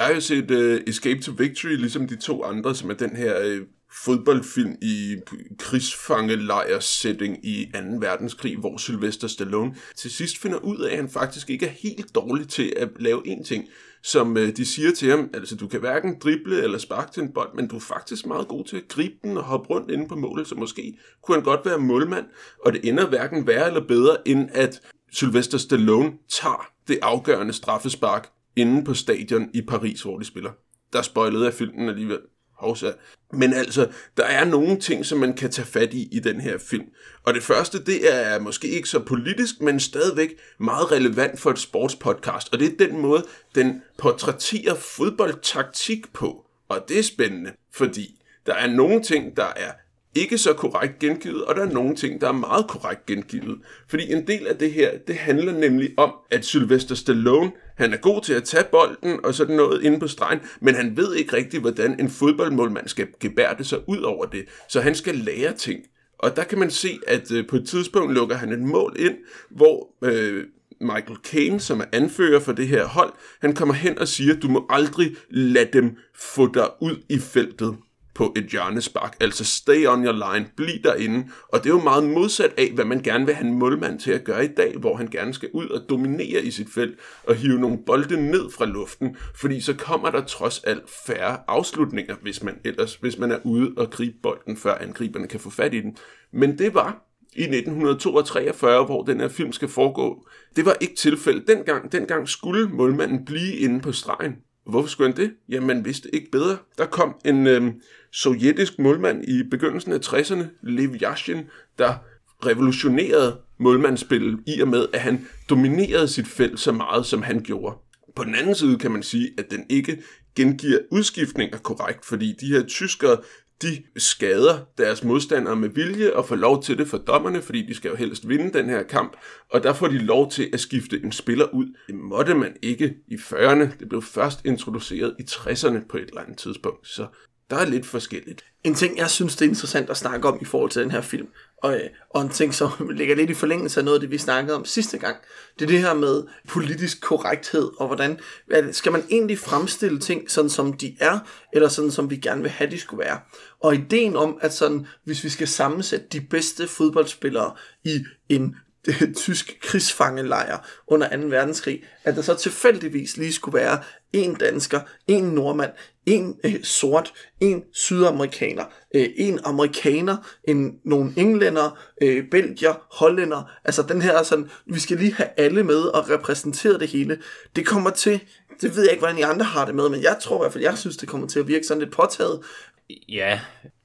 har jo set uh, Escape to Victory, ligesom de to andre, som er den her uh, fodboldfilm i krigsfangelejr-setting i 2. verdenskrig, hvor Sylvester Stallone til sidst finder ud af, at han faktisk ikke er helt dårlig til at lave en ting, som uh, de siger til ham, altså du kan hverken drible eller sparke til en bold, men du er faktisk meget god til at gribe den og hoppe rundt inde på målet, så måske kunne han godt være målmand, og det ender hverken værre eller bedre, end at Sylvester Stallone tager det afgørende straffespark inde på stadion i Paris, hvor de spiller. Der spoilede jeg filmen alligevel. Hovsa. Men altså, der er nogle ting, som man kan tage fat i i den her film. Og det første, det er måske ikke så politisk, men stadigvæk meget relevant for et sportspodcast. Og det er den måde, den portrætterer fodboldtaktik på. Og det er spændende, fordi der er nogle ting, der er ikke så korrekt gengivet, og der er nogle ting, der er meget korrekt gengivet. Fordi en del af det her, det handler nemlig om, at Sylvester Stallone, han er god til at tage bolden og sådan noget inde på stregen, men han ved ikke rigtigt, hvordan en fodboldmålmand skal gebærde sig ud over det. Så han skal lære ting. Og der kan man se, at øh, på et tidspunkt lukker han et mål ind, hvor øh, Michael Caine, som er anfører for det her hold, han kommer hen og siger, du må aldrig lade dem få dig ud i feltet på et hjørnespark. Altså stay on your line, bliv derinde. Og det er jo meget modsat af, hvad man gerne vil have en målmand til at gøre i dag, hvor han gerne skal ud og dominere i sit felt og hive nogle bolde ned fra luften, fordi så kommer der trods alt færre afslutninger, hvis man ellers hvis man er ude og gribe bolden, før angriberne kan få fat i den. Men det var i 1943, hvor den her film skal foregå. Det var ikke tilfældet dengang. Dengang skulle målmanden blive inde på stregen. Hvorfor skulle han det? Jamen, man vidste ikke bedre. Der kom en øh, sovjetisk målmand i begyndelsen af 60'erne, Lev Yashin, der revolutionerede målmandsspillet i og med, at han dominerede sit felt så meget, som han gjorde. På den anden side kan man sige, at den ikke gengiver udskiftninger korrekt, fordi de her tyskere, de skader deres modstandere med vilje og får lov til det for dommerne, fordi de skal jo helst vinde den her kamp, og der får de lov til at skifte en spiller ud. Det måtte man ikke i 40'erne, det blev først introduceret i 60'erne på et eller andet tidspunkt, så der er lidt forskelligt. En ting, jeg synes, det er interessant at snakke om i forhold til den her film, og, øh, og en ting, som ligger lidt i forlængelse af noget af det, vi snakkede om sidste gang, det er det her med politisk korrekthed, og hvordan skal man egentlig fremstille ting sådan, som de er, eller sådan, som vi gerne vil have, de skulle være. Og ideen om, at sådan, hvis vi skal sammensætte de bedste fodboldspillere i en tysk krigsfangelejr under 2. verdenskrig, at der så tilfældigvis lige skulle være en dansker, en nordmand, en øh, sort, en sydamerikaner, øh, en amerikaner, en, nogle englænder, øh, belgier, hollænder. Altså den her sådan, vi skal lige have alle med og repræsentere det hele. Det kommer til, det ved jeg ikke, hvordan I andre har det med, men jeg tror i hvert fald, jeg synes, det kommer til at virke sådan lidt påtaget. Ja,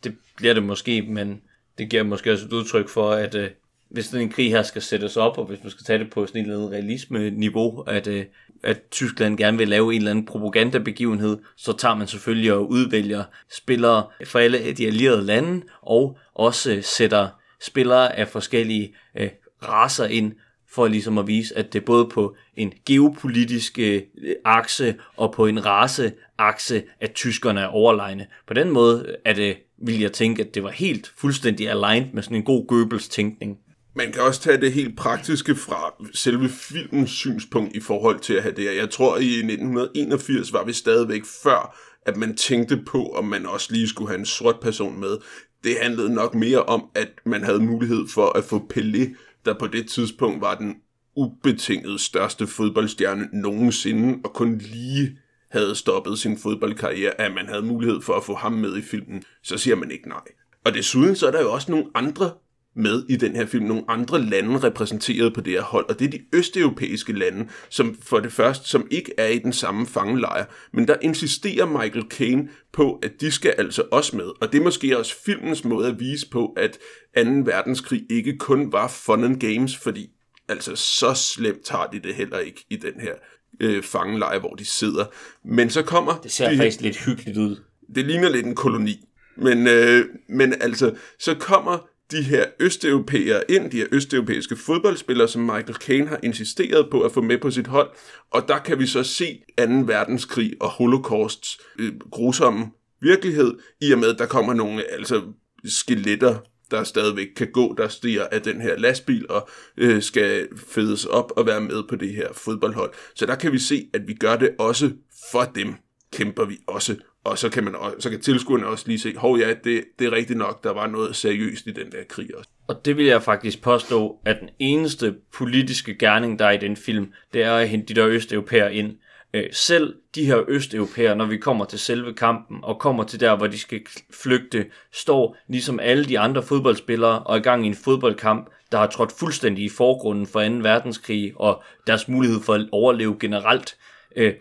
det bliver det måske, men det giver måske også et udtryk for, at øh, hvis den krig her skal sættes op, og hvis man skal tage det på sådan et eller andet realisme-niveau, at, øh, at Tyskland gerne vil lave en eller anden propagandabegivenhed, så tager man selvfølgelig og udvælger spillere fra alle de allierede lande, og også øh, sætter spillere af forskellige øh, raser ind, for ligesom at vise, at det både på en geopolitisk øh, akse og på en raceakse, at tyskerne er overlegne. På den måde er det, vil jeg tænke, at det var helt fuldstændig aligned med sådan en god Goebbels tænkning. Man kan også tage det helt praktiske fra selve filmens synspunkt i forhold til at have det. Jeg tror, i 1981 var vi stadigvæk før, at man tænkte på, om man også lige skulle have en sort person med. Det handlede nok mere om, at man havde mulighed for at få Pelé, der på det tidspunkt var den ubetinget største fodboldstjerne nogensinde, og kun lige havde stoppet sin fodboldkarriere, at man havde mulighed for at få ham med i filmen, så siger man ikke nej. Og desuden så er der jo også nogle andre med i den her film. Nogle andre lande repræsenteret på det her hold, og det er de østeuropæiske lande, som for det første, som ikke er i den samme fangelejr. Men der insisterer Michael Caine på, at de skal altså også med. Og det er måske også filmens måde at vise på, at 2. verdenskrig ikke kun var fun and games, fordi altså så slemt tager de det heller ikke i den her øh, fangelejr, hvor de sidder. Men så kommer... Det ser de, faktisk lidt hyggeligt ud. det ligner lidt en koloni. Men, øh, men altså, så kommer de her østeuropæere ind, de her østeuropæiske fodboldspillere, som Michael Caine har insisteret på at få med på sit hold. Og der kan vi så se 2. verdenskrig og holocausts øh, grusomme virkelighed, i og med, at der kommer nogle altså, skeletter, der stadigvæk kan gå, der stiger af den her lastbil og øh, skal fedes op og være med på det her fodboldhold. Så der kan vi se, at vi gør det også for dem, kæmper vi også og så kan, man, også, så kan tilskuerne også lige se, hov ja, det, det er rigtigt nok, der var noget seriøst i den der krig også. Og det vil jeg faktisk påstå, at den eneste politiske gerning, der er i den film, det er at hente de der østeuropæer ind. Øh, selv de her østeuropæere, når vi kommer til selve kampen, og kommer til der, hvor de skal flygte, står ligesom alle de andre fodboldspillere og er i gang i en fodboldkamp, der har trådt fuldstændig i forgrunden for 2. verdenskrig og deres mulighed for at overleve generelt. Øh,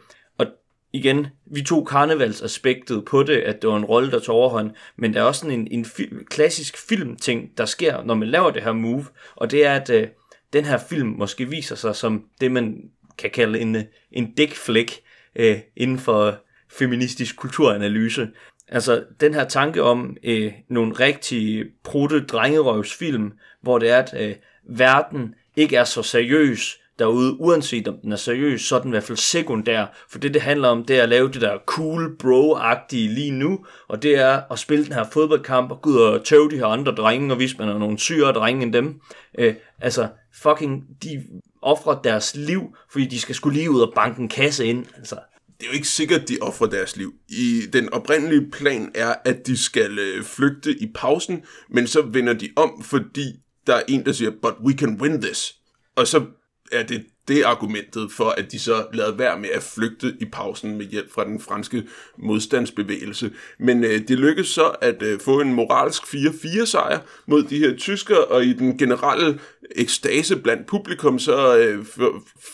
igen, vi tog karnevalsaspektet på det, at det var en rolle, der tog overhånd, men der er også sådan en, en film, klassisk filmting, der sker, når man laver det her move, og det er, at øh, den her film måske viser sig som det, man kan kalde en, øh, en dækflæk øh, inden for feministisk kulturanalyse. Altså den her tanke om øh, nogle rigtig prutte drengerøvsfilm, hvor det er, at øh, verden ikke er så seriøs, derude, uanset om den er seriøs, så er den i hvert fald sekundær, for det det handler om, det er at lave det der cool bro-agtige lige nu, og det er at spille den her fodboldkamp, og gå ud og tøve de her andre drenge, og hvis man er nogle syre drenge end dem. Øh, altså, fucking, de offrer deres liv, fordi de skal skulle lige ud og banke en kasse ind. Altså, det er jo ikke sikkert, de offrer deres liv. I den oprindelige plan er, at de skal øh, flygte i pausen, men så vender de om, fordi der er en, der siger, but we can win this. Og så er det det argumentet for, at de så lavede være med at flygte i pausen med hjælp fra den franske modstandsbevægelse. Men øh, det lykkedes så at øh, få en moralsk 4-4 sejr mod de her tyskere, og i den generelle ekstase blandt publikum, så øh,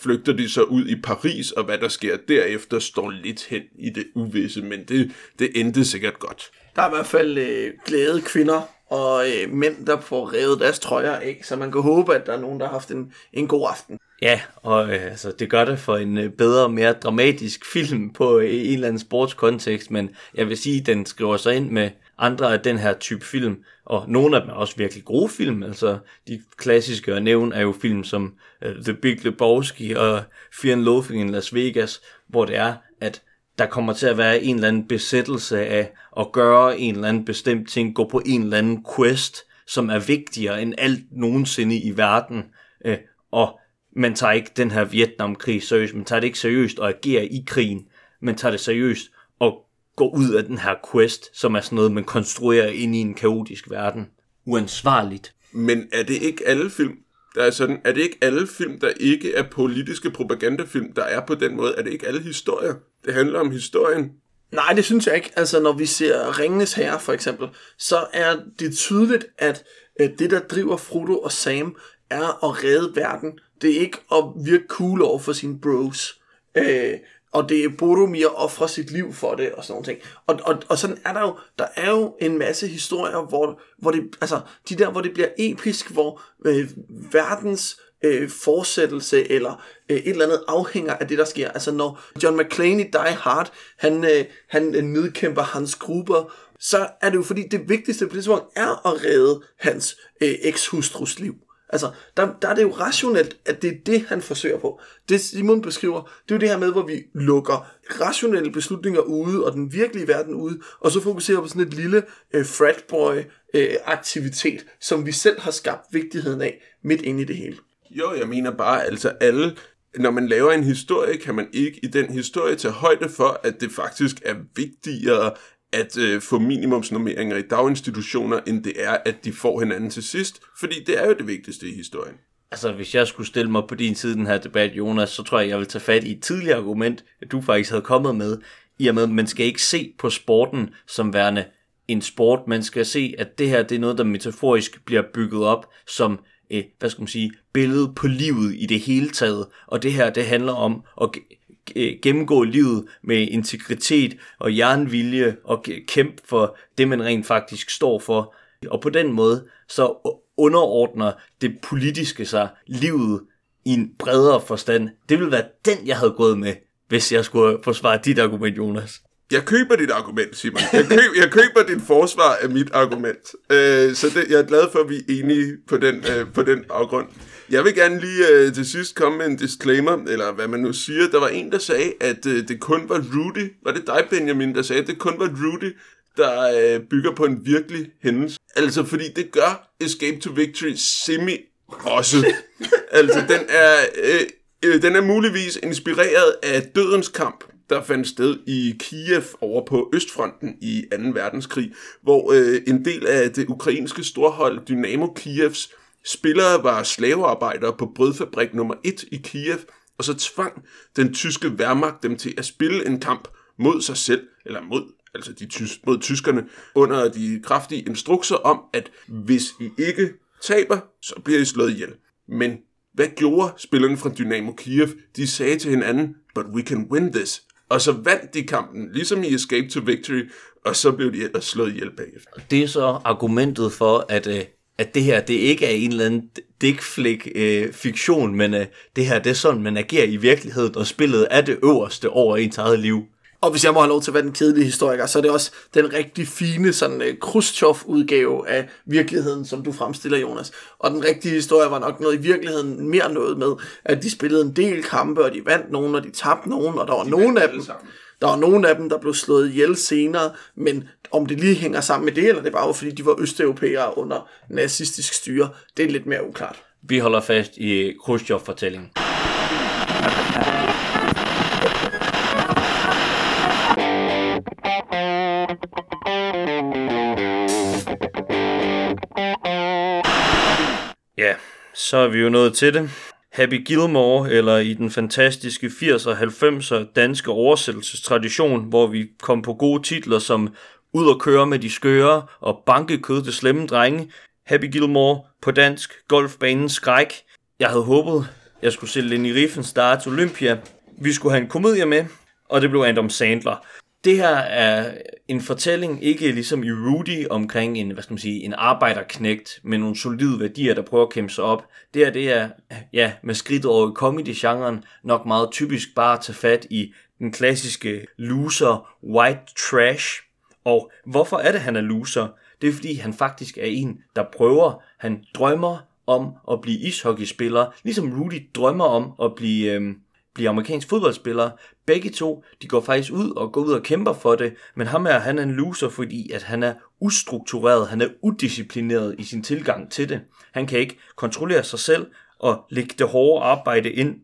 flygter de så ud i Paris, og hvad der sker derefter står lidt hen i det uvisse, men det, det endte sikkert godt. Der er i hvert fald øh, glade kvinder og øh, mænd, der får revet deres trøjer af, så man kan håbe, at der er nogen, der har haft en, en god aften. Ja, og øh, altså, det gør det for en øh, bedre, mere dramatisk film på øh, en eller anden sportskontekst, men jeg vil sige, at den skriver sig ind med andre af den her type film, og nogle af dem er også virkelig gode film, altså de klassiske at nævne er jo film som øh, The Big Lebowski og Fear and Loathing in Las Vegas, hvor det er, at der kommer til at være en eller anden besættelse af at gøre en eller anden bestemt ting, gå på en eller anden quest, som er vigtigere end alt nogensinde i verden, øh, og man tager ikke den her Vietnamkrig seriøst, man tager det ikke seriøst og agerer i krigen, man tager det seriøst og går ud af den her quest, som er sådan noget, man konstruerer ind i en kaotisk verden. Uansvarligt. Men er det ikke alle film, der er sådan, er det ikke alle film, der ikke er politiske propagandafilm, der er på den måde? Er det ikke alle historier? Det handler om historien. Nej, det synes jeg ikke. Altså, når vi ser Ringenes Herre for eksempel, så er det tydeligt, at det, der driver Frodo og Sam, er at redde verden. Det er ikke at virke cool over for sine bros. Øh, og det er Boromir offrer sit liv for det, og sådan nogle ting. Og, og, og sådan er der jo, der er jo en masse historier, hvor, hvor det, altså, de der, hvor det bliver episk, hvor øh, verdens øh, fortsættelse, eller øh, et eller andet afhænger af det, der sker. Altså når John McClane i Die Hard, han, øh, han øh, nedkæmper hans grupper, så er det jo fordi, det vigtigste på det tidspunkt er at redde hans øh, ekshustrus liv. Altså, der, der er det jo rationelt, at det er det, han forsøger på. Det Simon beskriver, det er jo det her med, hvor vi lukker rationelle beslutninger ude, og den virkelige verden ude, og så fokuserer på sådan et lille øh, fratboy-aktivitet, øh, som vi selv har skabt vigtigheden af, midt inde i det hele. Jo, jeg mener bare, altså alle, når man laver en historie, kan man ikke i den historie tage højde for, at det faktisk er vigtigere at øh, få minimumsnormeringer i daginstitutioner, end det er, at de får hinanden til sidst. Fordi det er jo det vigtigste i historien. Altså, hvis jeg skulle stille mig på din side den her debat, Jonas, så tror jeg, jeg vil tage fat i et tidligere argument, at du faktisk havde kommet med, i og med, at man skal ikke se på sporten som værende en sport. Man skal se, at det her det er noget, der metaforisk bliver bygget op som eh, hvad skal man sige, billede på livet i det hele taget. Og det her, det handler om at Øh, gennemgå livet med integritet og jernvilje og kæmpe for det, man rent faktisk står for. Og på den måde, så underordner det politiske sig livet i en bredere forstand. Det ville være den, jeg havde gået med, hvis jeg skulle forsvare dit argument, Jonas. Jeg køber dit argument, Simon. Jeg, køb, jeg køber dit forsvar af mit argument. Øh, så det, jeg er glad for, at vi er enige på den, øh, på den afgrund. Jeg vil gerne lige øh, til sidst komme med en disclaimer, eller hvad man nu siger. Der var en, der sagde, at øh, det kun var Rudy. Var det dig, Benjamin, der sagde, at det kun var Rudy, der øh, bygger på en virkelig hændelse? Altså, fordi det gør Escape to Victory semi også. altså, den er, øh, øh, den er muligvis inspireret af Dødens Kamp, der fandt sted i Kiev over på Østfronten i 2. verdenskrig, hvor øh, en del af det ukrainske storhold Dynamo Kievs spillere var slavearbejdere på brødfabrik nummer 1 i Kiev, og så tvang den tyske Wehrmacht dem til at spille en kamp mod sig selv, eller mod altså de tys- mod tyskerne, under de kraftige instrukser om, at hvis I ikke taber, så bliver I slået ihjel. Men hvad gjorde spillerne fra Dynamo Kiev? De sagde til hinanden, but we can win this. Og så vandt de kampen, ligesom i Escape to Victory, og så blev de ellers slået ihjel bagefter. Det er så argumentet for, at, øh, at det her, det ikke er en eller anden dickflick øh, fiktion, men øh, det her, det er sådan, man agerer i virkeligheden, og spillet er det øverste over ens eget liv. Og hvis jeg må have lov til at være den kedelige historiker, så er det også den rigtig fine sådan uh, Khrushchev-udgave af virkeligheden, som du fremstiller, Jonas. Og den rigtige historie var nok noget i virkeligheden mere noget med, at de spillede en del kampe, og de vandt nogen, og de tabte nogen, og der var de nogen af dem, sammen der var nogle af dem, der blev slået ihjel senere, men om det lige hænger sammen med det, eller det bare var, fordi de var østeuropæere under nazistisk styre, det er lidt mere uklart. Vi holder fast i Khrushchev-fortællingen. Ja, så er vi jo nået til det. Happy Gilmore, eller i den fantastiske 80'er og 90'er danske oversættelsestradition, hvor vi kom på gode titler som Ud og køre med de skøre og Banke kød til slemme drenge. Happy Gilmore på dansk, Golfbanen skræk. Jeg havde håbet, jeg skulle se Lenny Riefenstahls Olympia. Vi skulle have en komedie med, og det blev Adam Sandler det her er en fortælling, ikke ligesom i Rudy omkring en, hvad skal man sige, en arbejderknægt med nogle solide værdier, der prøver at kæmpe sig op. Det her, det er, ja, med skridt over i comedy-genren, nok meget typisk bare at tage fat i den klassiske loser, white trash. Og hvorfor er det, han er loser? Det er fordi, han faktisk er en, der prøver, han drømmer om at blive ishockeyspiller, ligesom Rudy drømmer om at blive, øh, blive amerikansk fodboldspiller. Begge to, de går faktisk ud og går ud og kæmper for det, men ham er, han er en loser, fordi at han er ustruktureret, han er udisciplineret i sin tilgang til det. Han kan ikke kontrollere sig selv og lægge det hårde arbejde ind.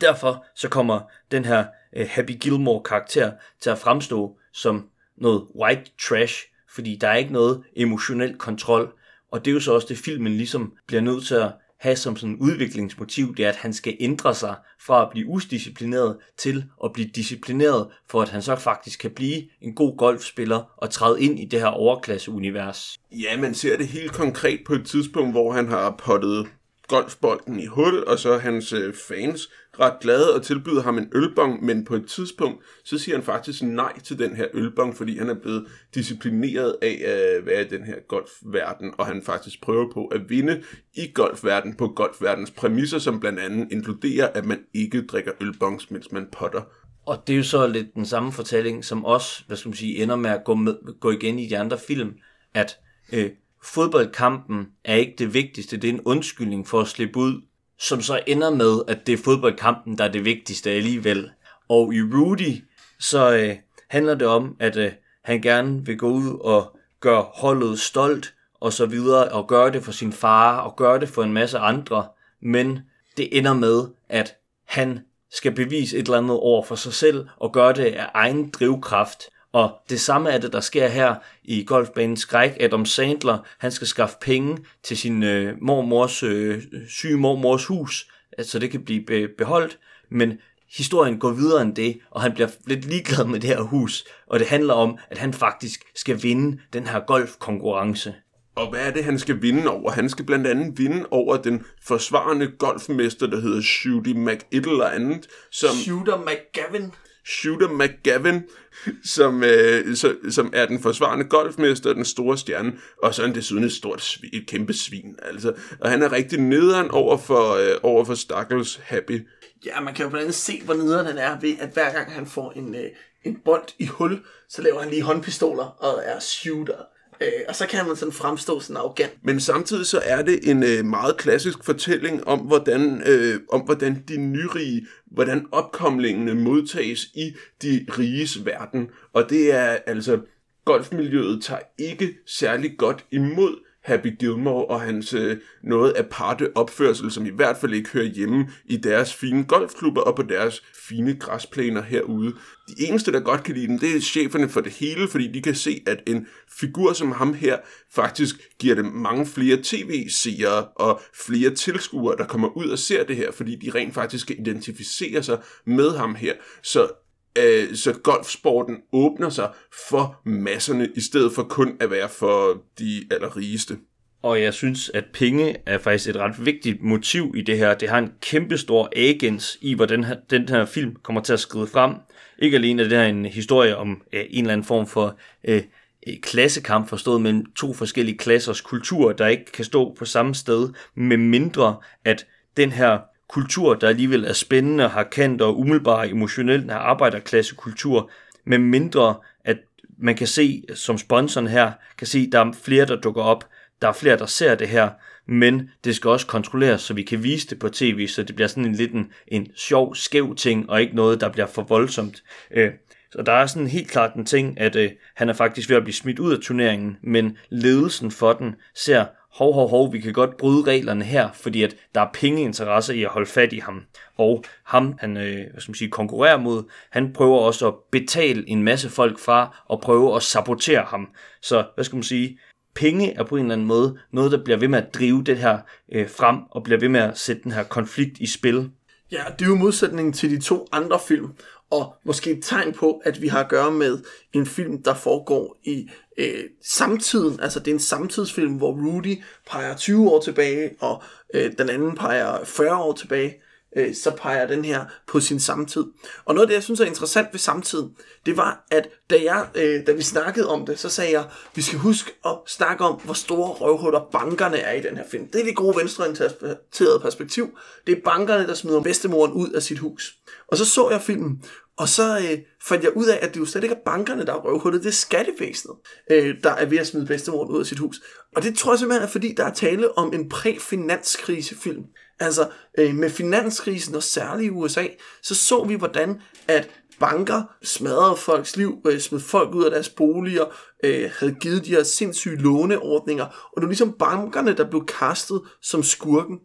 Derfor så kommer den her uh, Happy Gilmore karakter til at fremstå som noget white trash, fordi der er ikke noget emotionel kontrol. Og det er jo så også det, filmen ligesom bliver nødt til at have som sådan udviklingsmotiv, det er, at han skal ændre sig fra at blive udisciplineret til at blive disciplineret, for at han så faktisk kan blive en god golfspiller og træde ind i det her overklasseunivers. Ja, man ser det helt konkret på et tidspunkt, hvor han har pottet golfbolden i hul, og så hans øh, fans ret glade og tilbyder ham en ølbong, men på et tidspunkt, så siger han faktisk nej til den her ølbong, fordi han er blevet disciplineret af at være i den her golfverden, og han faktisk prøver på at vinde i golfverden på golfverdens præmisser, som blandt andet inkluderer, at man ikke drikker ølbongs, mens man potter. Og det er jo så lidt den samme fortælling, som også, hvad skal man sige, ender med at gå, med, gå igen i de andre film, at øh, fodboldkampen er ikke det vigtigste, det er en undskyldning for at slippe ud, som så ender med, at det er fodboldkampen, der er det vigtigste alligevel. Og i Rudy, så øh, handler det om, at øh, han gerne vil gå ud og gøre holdet stolt, og så videre, og gøre det for sin far, og gøre det for en masse andre, men det ender med, at han skal bevise et eller andet over for sig selv, og gøre det af egen drivkraft, og det samme er det, der sker her i golfbanen Skræk. Adam Sandler, han skal skaffe penge til sin øh, mormors, øh, syge mormors hus, så det kan blive be- beholdt. Men historien går videre end det, og han bliver lidt ligeglad med det her hus. Og det handler om, at han faktisk skal vinde den her golfkonkurrence. Og hvad er det, han skal vinde over? Han skal blandt andet vinde over den forsvarende golfmester, der hedder Shooty McIt eller andet. Som Shooter McGavin. Shooter McGavin, som, øh, så, som er den forsvarende golfmester, den store stjerne, og så er han desuden et stort svin, et kæmpe svin. Altså. Og han er rigtig nederen over for, øh, over for Stakkels Happy. Ja, man kan jo blandt andet se, hvor nederen han er ved, at hver gang han får en, øh, en bold i hul, så laver han lige håndpistoler og er shooter. Øh, og så kan man sådan fremstå sådan arrogant. Men samtidig så er det en øh, meget klassisk fortælling om, hvordan, øh, om hvordan de nyrige, hvordan opkomlingene modtages i de riges verden. Og det er altså, golfmiljøet tager ikke særlig godt imod Happy Gilmore og hans øh, noget aparte opførsel, som i hvert fald ikke hører hjemme i deres fine golfklubber og på deres fine græsplæner herude. De eneste, der godt kan lide dem, det er cheferne for det hele, fordi de kan se, at en figur som ham her faktisk giver dem mange flere tv-seere og flere tilskuere, der kommer ud og ser det her, fordi de rent faktisk kan identificere sig med ham her. Så øh, så golfsporten åbner sig for masserne, i stedet for kun at være for de allerrigeste. Og jeg synes, at penge er faktisk et ret vigtigt motiv i det her. Det har en kæmpestor agens i, hvordan den her film kommer til at skride frem. Ikke alene er det her en historie om øh, en eller anden form for øh, øh klassekamp forstået mellem to forskellige klassers kultur, der ikke kan stå på samme sted, med mindre at den her kultur, der alligevel er spændende, har kendt og umiddelbart emotionelt er arbejderklassekultur, med mindre at man kan se, som sponsoren her, kan se, at der er flere, der dukker op, der er flere, der ser det her, men det skal også kontrolleres, så vi kan vise det på tv, så det bliver sådan en lidt en, en sjov, skæv ting, og ikke noget, der bliver for voldsomt. Øh, så der er sådan helt klart en ting, at øh, han er faktisk ved at blive smidt ud af turneringen, men ledelsen for den ser hov, hov, hov, vi kan godt bryde reglerne her, fordi at der er pengeinteresser i at holde fat i ham. Og ham, han øh, hvad skal man sige, konkurrerer mod, han prøver også at betale en masse folk fra og prøve at sabotere ham. Så hvad skal man sige, penge er på en eller anden måde noget, der bliver ved med at drive det her øh, frem og bliver ved med at sætte den her konflikt i spil. Ja, det er jo modsætningen til de to andre film, og måske et tegn på, at vi har at gøre med en film, der foregår i øh, samtiden. Altså det er en samtidsfilm, hvor Rudy peger 20 år tilbage, og øh, den anden peger 40 år tilbage. Øh, så peger den her på sin samtid. Og noget af det, jeg synes er interessant ved samtiden, det var, at da, jeg, øh, da vi snakkede om det, så sagde jeg, vi skal huske at snakke om, hvor store røvhuller bankerne er i den her film. Det er det gode venstreorienterede perspektiv. Det er bankerne, der smider bedstemoren ud af sit hus. Og så så jeg filmen, og så øh, fandt jeg ud af, at det jo slet ikke er bankerne, der er røvhullet, det er skattevæsenet, øh, der er ved at smide bedstemoren ud af sit hus. Og det tror jeg simpelthen er, fordi der er tale om en præ-finanskrisefilm. Altså øh, med finanskrisen, og særligt i USA, så så vi, hvordan at banker smadrede folks liv, øh, smed folk ud af deres boliger, øh, havde givet de her sindssyge låneordninger, og det var ligesom bankerne, der blev kastet som skurken.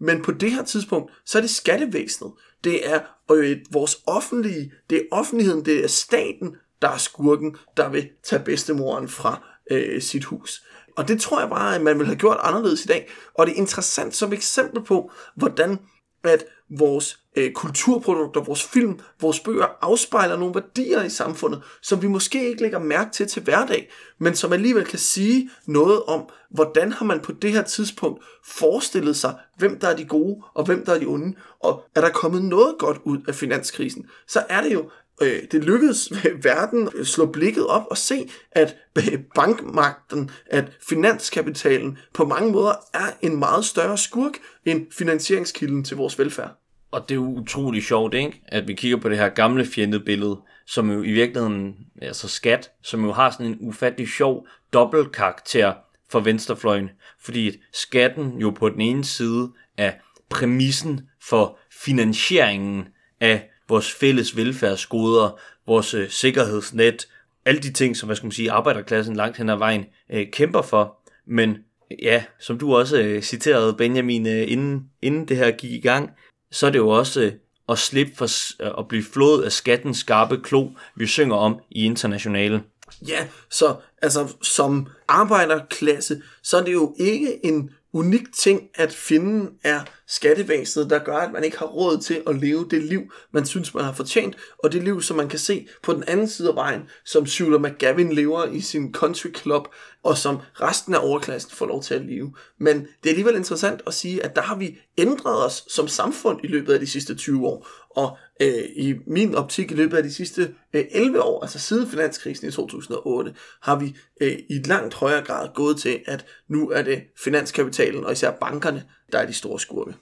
Men på det her tidspunkt, så er det skattevæsenet. Det er øh, vores offentlige, det er offentligheden, det er staten, der er skurken, der vil tage bedstemoren fra øh, sit hus. Og det tror jeg bare, at man ville have gjort anderledes i dag. Og det er interessant som eksempel på, hvordan at vores øh, kulturprodukter, vores film, vores bøger afspejler nogle værdier i samfundet, som vi måske ikke lægger mærke til til hverdag, men som alligevel kan sige noget om, hvordan har man på det her tidspunkt forestillet sig, hvem der er de gode og hvem der er de onde, og er der kommet noget godt ud af finanskrisen, så er det jo, øh, det lykkedes verden at slå blikket op og se, at bankmagten, at finanskapitalen på mange måder er en meget større skurk end finansieringskilden til vores velfærd. Og det er jo utrolig sjovt, ikke? at vi kigger på det her gamle fjendebillede, som jo i virkeligheden, altså skat, som jo har sådan en ufattelig sjov dobbeltkarakter for venstrefløjen, fordi skatten jo på den ene side er præmissen for finansieringen af vores fælles velfærdsgoder, vores øh, sikkerhedsnet, alle de ting, som hvad skal man sige, arbejderklassen langt hen ad vejen øh, kæmper for. Men øh, ja, som du også øh, citerede Benjamin, øh, inden, inden det her gik i gang, så er det jo også øh, at slippe for øh, at blive flået af skattens skarpe klo, vi synger om i internationale. Ja, så altså som arbejderklasse, så er det jo ikke en unik ting at finde er skattevæsenet, der gør, at man ikke har råd til at leve det liv, man synes, man har fortjent, og det liv, som man kan se på den anden side af vejen, som Shooter McGavin lever i sin country club, og som resten af overklassen får lov til at leve. Men det er alligevel interessant at sige, at der har vi ændret os som samfund i løbet af de sidste 20 år, og øh, i min optik i løbet af de sidste øh, 11 år, altså siden finanskrisen i 2008, har vi øh, i langt højere grad gået til, at nu er det finanskapitalen, og især bankerne, der er de store skurke.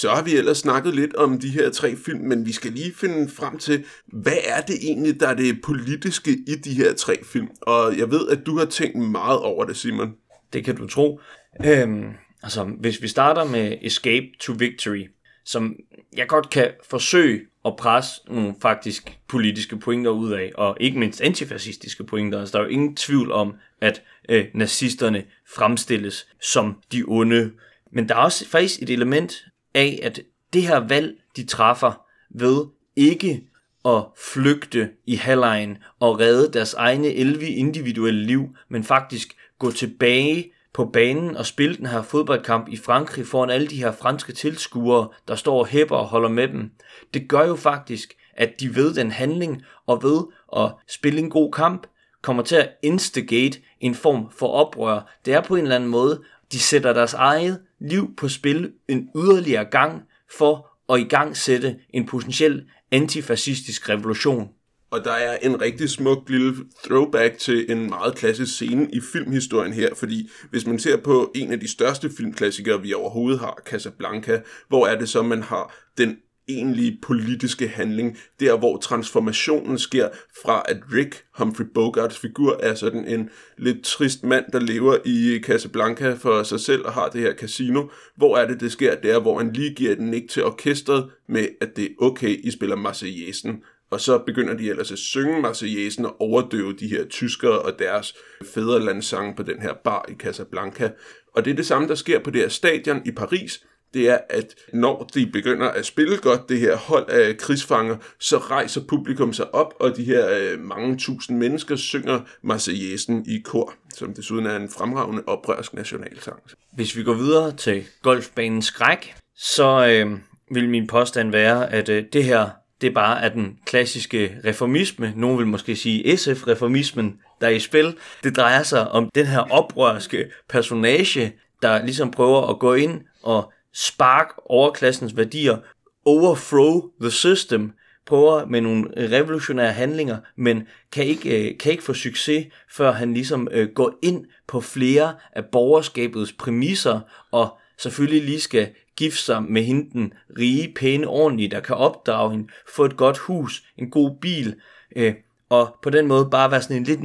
Så har vi ellers snakket lidt om de her tre film, men vi skal lige finde frem til, hvad er det egentlig, der er det politiske i de her tre film? Og jeg ved, at du har tænkt meget over det, Simon. Det kan du tro. Øhm, altså, hvis vi starter med Escape to Victory, som jeg godt kan forsøge at presse nogle faktisk politiske pointer ud af, og ikke mindst antifascistiske pointer. Altså, der er jo ingen tvivl om, at øh, nazisterne fremstilles som de onde. Men der er også faktisk et element af, at det her valg, de træffer ved ikke at flygte i halvlejen og redde deres egne 11 individuelle liv, men faktisk gå tilbage på banen og spille den her fodboldkamp i Frankrig foran alle de her franske tilskuere, der står og hæpper og holder med dem. Det gør jo faktisk, at de ved den handling og ved at spille en god kamp, kommer til at instigate en form for oprør. Det er på en eller anden måde, de sætter deres eget liv på spil en yderligere gang for at i gang sætte en potentiel antifascistisk revolution. Og der er en rigtig smuk lille throwback til en meget klassisk scene i filmhistorien her, fordi hvis man ser på en af de største filmklassikere, vi overhovedet har, Casablanca, hvor er det så, man har den egentlige politiske handling, der hvor transformationen sker fra at Rick, Humphrey Bogarts figur, er sådan en lidt trist mand, der lever i Casablanca for sig selv og har det her casino. Hvor er det, det sker der, hvor han lige giver den ikke til orkestret med, at det er okay, I spiller Marseillesen. Og så begynder de ellers at synge Marseillesen og overdøve de her tyskere og deres fædrelandssange på den her bar i Casablanca. Og det er det samme, der sker på det her stadion i Paris, det er, at når de begynder at spille godt, det her hold af krigsfanger, så rejser publikum sig op, og de her øh, mange tusind mennesker synger Marseillesen i kor, som desuden er en fremragende oprørsk nationalsang. Hvis vi går videre til golfbanens skræk, så øh, vil min påstand være, at øh, det her det bare er den klassiske reformisme. Nogen vil måske sige SF-reformismen, der er i spil. Det drejer sig om den her oprørske personage, der ligesom prøver at gå ind og spark overklassens værdier, overthrow the system, prøver med nogle revolutionære handlinger, men kan ikke, øh, kan ikke få succes, før han ligesom øh, går ind på flere af borgerskabets præmisser, og selvfølgelig lige skal gifte sig med hende den rige, pæne, ordentlige, der kan opdrage hende, få et godt hus, en god bil, øh, og på den måde bare være sådan en lidt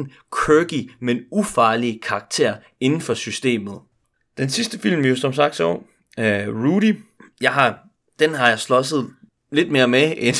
quirky, men ufarlig karakter inden for systemet. Den sidste film, vi jo som sagt så, uh, Rudy. Jeg har, den har jeg slåsset lidt mere med end,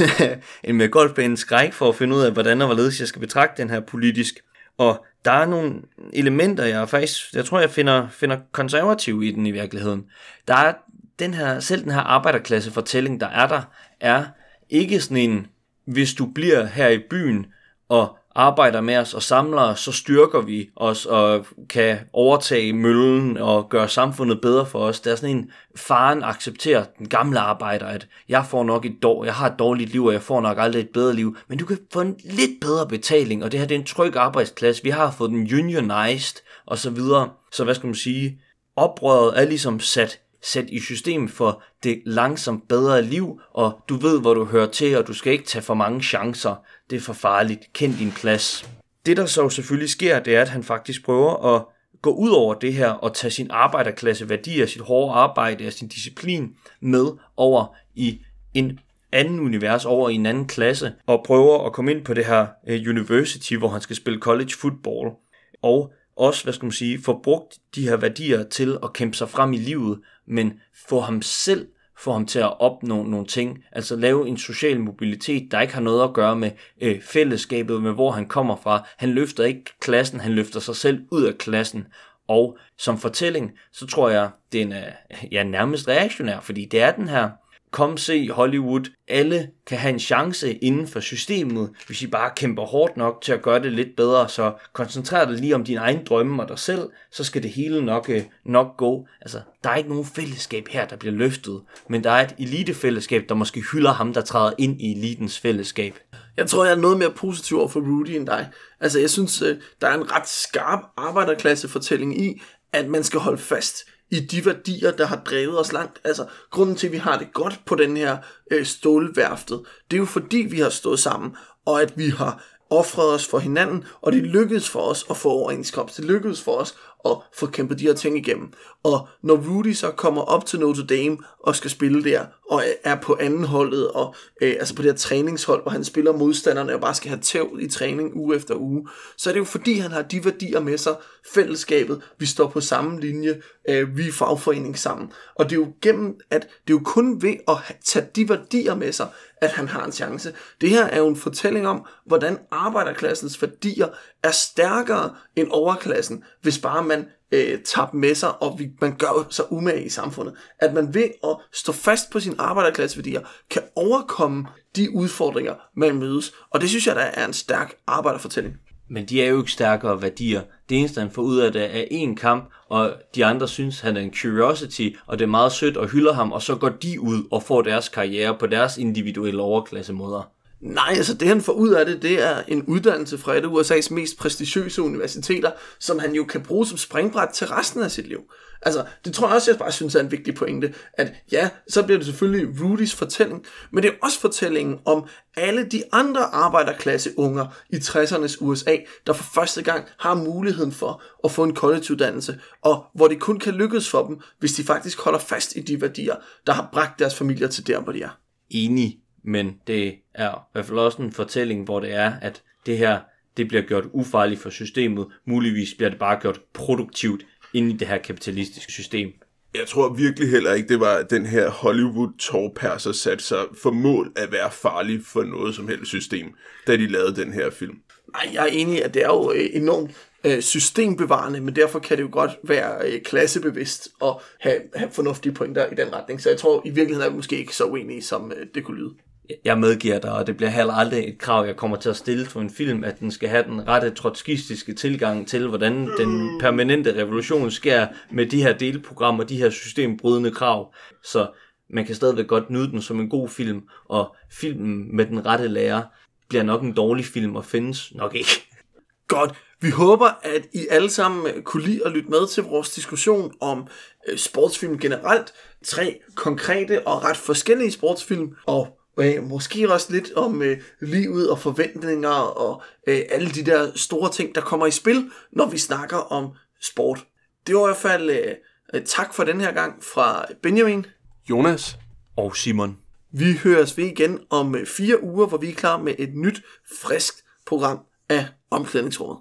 end med golfbanens skræk for at finde ud af, hvordan og hvorledes jeg skal betragte den her politisk. Og der er nogle elementer, jeg faktisk, jeg tror, jeg finder, finder konservativ i den i virkeligheden. Der er den her, selv den her arbejderklasse fortælling, der er der, er ikke sådan en, hvis du bliver her i byen og arbejder med os og samler os, så styrker vi os og kan overtage møllen og gøre samfundet bedre for os. Det er sådan en, faren accepterer den gamle arbejder, at jeg får nok et dår, jeg har et dårligt liv, og jeg får nok aldrig et bedre liv, men du kan få en lidt bedre betaling, og det her det er en tryg arbejdsplads, vi har fået den unionized, og så videre. Så hvad skal man sige? Oprøret er ligesom sat sat i system for det langsomt bedre liv, og du ved, hvor du hører til, og du skal ikke tage for mange chancer. Det er for farligt. Kend din plads. Det, der så selvfølgelig sker, det er, at han faktisk prøver at gå ud over det her og tage sin arbejderklasse værdier, sit hårde arbejde og sin disciplin med over i en anden univers, over i en anden klasse, og prøver at komme ind på det her øh, university, hvor han skal spille college football. Og også, hvad skal man sige, få brugt de her værdier til at kæmpe sig frem i livet, men få ham selv, få ham til at opnå nogle ting, altså lave en social mobilitet, der ikke har noget at gøre med øh, fællesskabet, med hvor han kommer fra. Han løfter ikke klassen, han løfter sig selv ud af klassen, og som fortælling, så tror jeg, den er øh, ja, nærmest reaktionær, fordi det er den her kom se Hollywood. Alle kan have en chance inden for systemet, hvis I bare kæmper hårdt nok til at gøre det lidt bedre. Så koncentrer dig lige om din egen drømme og dig selv, så skal det hele nok, øh, nok gå. Altså, der er ikke nogen fællesskab her, der bliver løftet, men der er et elitefællesskab, der måske hylder ham, der træder ind i elitens fællesskab. Jeg tror, jeg er noget mere positiv over for Rudy end dig. Altså, jeg synes, øh, der er en ret skarp arbejderklassefortælling i, at man skal holde fast i de værdier, der har drevet os langt. Altså, grunden til, at vi har det godt på den her øh, stålværftet, det er jo fordi, vi har stået sammen, og at vi har offrede os for hinanden, og det lykkedes for os at få overenskomst. Det lykkedes for os at få kæmpet de her ting igennem. Og når Rudy så kommer op til Notre Dame og skal spille der, og er på anden holdet, og øh, altså på det her træningshold, hvor han spiller modstanderne og bare skal have tæv i træning uge efter uge, så er det jo fordi, han har de værdier med sig, fællesskabet, vi står på samme linje, øh, vi er fagforening sammen. Og det er jo gennem, at det er jo kun ved at tage de værdier med sig, at han har en chance. Det her er jo en fortælling om, hvordan arbejderklassens værdier er stærkere end overklassen, hvis bare man øh, tager dem med sig, og vi, man gør sig umage i samfundet. At man ved at stå fast på sine arbejderklasseværdier, kan overkomme de udfordringer, man mødes. Og det synes jeg, der er en stærk arbejderfortælling. Men de er jo ikke stærkere værdier. Det eneste, han får ud af det, er en kamp, og de andre synes, han er en curiosity, og det er meget sødt og hylder ham, og så går de ud og får deres karriere på deres individuelle overklassemåder. Nej, altså det han får ud af det, det er en uddannelse fra et af USA's mest prestigiøse universiteter, som han jo kan bruge som springbræt til resten af sit liv. Altså, det tror jeg også, jeg bare synes er en vigtig pointe, at ja, så bliver det selvfølgelig Rudys fortælling, men det er også fortællingen om alle de andre arbejderklasse unger i 60'ernes USA, der for første gang har muligheden for at få en collegeuddannelse, og hvor det kun kan lykkes for dem, hvis de faktisk holder fast i de værdier, der har bragt deres familier til der, hvor de er. Enig, men det er i hvert fald også en fortælling, hvor det er, at det her det bliver gjort ufarligt for systemet. Muligvis bliver det bare gjort produktivt ind i det her kapitalistiske system. Jeg tror virkelig heller ikke, det var den her hollywood torpærser sat sig for mål at være farlig for noget som helst system, da de lavede den her film. Nej, jeg er enig, at det er jo øh, enormt øh, systembevarende, men derfor kan det jo godt være øh, klassebevidst og have, have fornuftige pointer i den retning. Så jeg tror i virkeligheden er vi måske ikke så uenige, som det kunne lyde. Jeg medgiver dig, og det bliver heller aldrig et krav, jeg kommer til at stille for en film, at den skal have den rette trotskistiske tilgang til, hvordan den permanente revolution sker med de her delprogrammer, de her systembrydende krav. Så man kan stadigvæk godt nyde den som en god film, og filmen med den rette lærer bliver nok en dårlig film og findes nok ikke. Godt. Vi håber, at I alle sammen kunne lide at lytte med til vores diskussion om øh, sportsfilm generelt. Tre konkrete og ret forskellige sportsfilm, og øh, måske også lidt om øh, livet og forventninger og øh, alle de der store ting, der kommer i spil, når vi snakker om sport. Det var i hvert fald øh, tak for den her gang fra Benjamin, Jonas og Simon. Vi høres ved igen om øh, fire uger, hvor vi er klar med et nyt, friskt program af omklædningsrummet.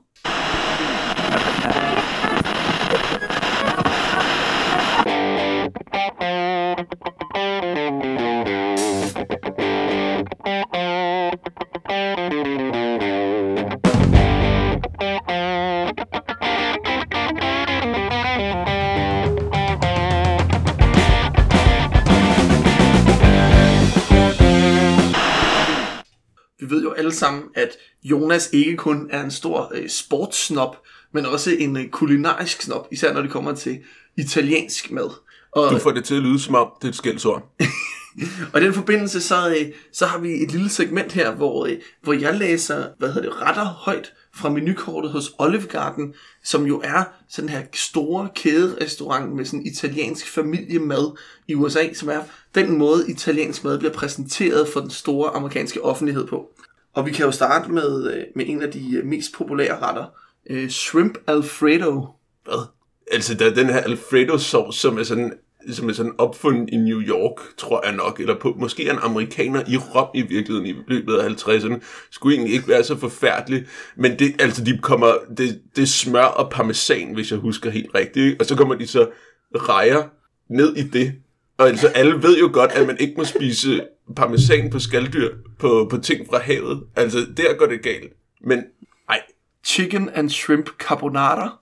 Alle sammen, at Jonas ikke kun er en stor øh, sportssnop, men også en øh, kulinarisk snop, især når det kommer til italiensk mad. Og, Du får det til at lyde som om, det er et skældsord. og i den forbindelse, så, øh, så har vi et lille segment her, hvor, øh, hvor jeg læser, hvad hedder det, retter højt fra menukortet hos Olive Garden, som jo er sådan her store kæderestaurant med sådan italiensk familiemad i USA, som er den måde, italiensk mad bliver præsenteret for den store amerikanske offentlighed på. Og vi kan jo starte med, øh, med en af de øh, mest populære retter, øh, Shrimp Alfredo. Hvad? Altså, der er den her Alfredo-sauce, som er sådan som er sådan opfundet i New York, tror jeg nok, eller på, måske en amerikaner i Rom i virkeligheden i løbet af 50'erne, skulle egentlig ikke være så forfærdelig, men det, altså, de kommer, det, det smør og parmesan, hvis jeg husker helt rigtigt, ikke? og så kommer de så rejer ned i det, og altså alle ved jo godt, at man ikke må spise parmesan på skalddyr, på, på ting fra havet, altså der går det galt, men ej, Chicken and Shrimp Carbonara.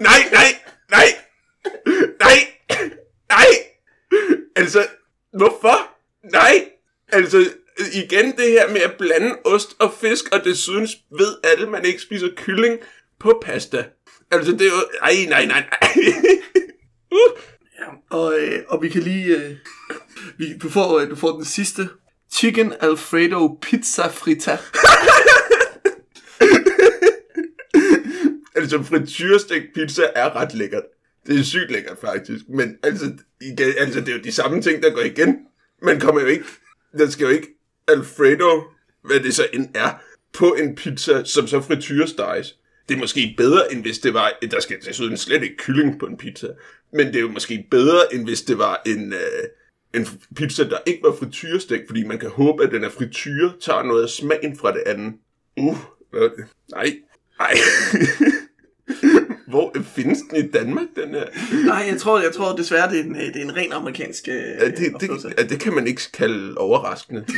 nej, nej, nej, nej, nej. Altså, hvorfor? Nej. Altså, igen det her med at blande ost og fisk, og desuden ved alle, man ikke spiser kylling på pasta. Altså, det er jo... Ej, nej, nej, nej uh. Og, øh, og vi kan lige... Øh, vi, du, får, øh, du får den sidste. Chicken Alfredo Pizza Frita. Altså, frityrestegt pizza er ret lækkert. Det er sygt lækkert, faktisk. Men altså, igen, altså, det er jo de samme ting, der går igen. Man kommer jo ikke... Der skal jo ikke Alfredo, hvad det så end er, på en pizza, som så frityresteges. Det er måske bedre, end hvis det var... Der skal desuden slet ikke kylling på en pizza. Men det er jo måske bedre, end hvis det var en... Øh, en pizza, der ikke var frityrestegt, fordi man kan håbe, at den er frityre, tager noget af smagen fra det andet. Uh, nej, nej. Hvor findes den i Danmark, den her? Nej, jeg tror, jeg tror desværre, det er en, det er en ren amerikansk øh, Ja, det, det, ja, det kan man ikke kalde overraskende.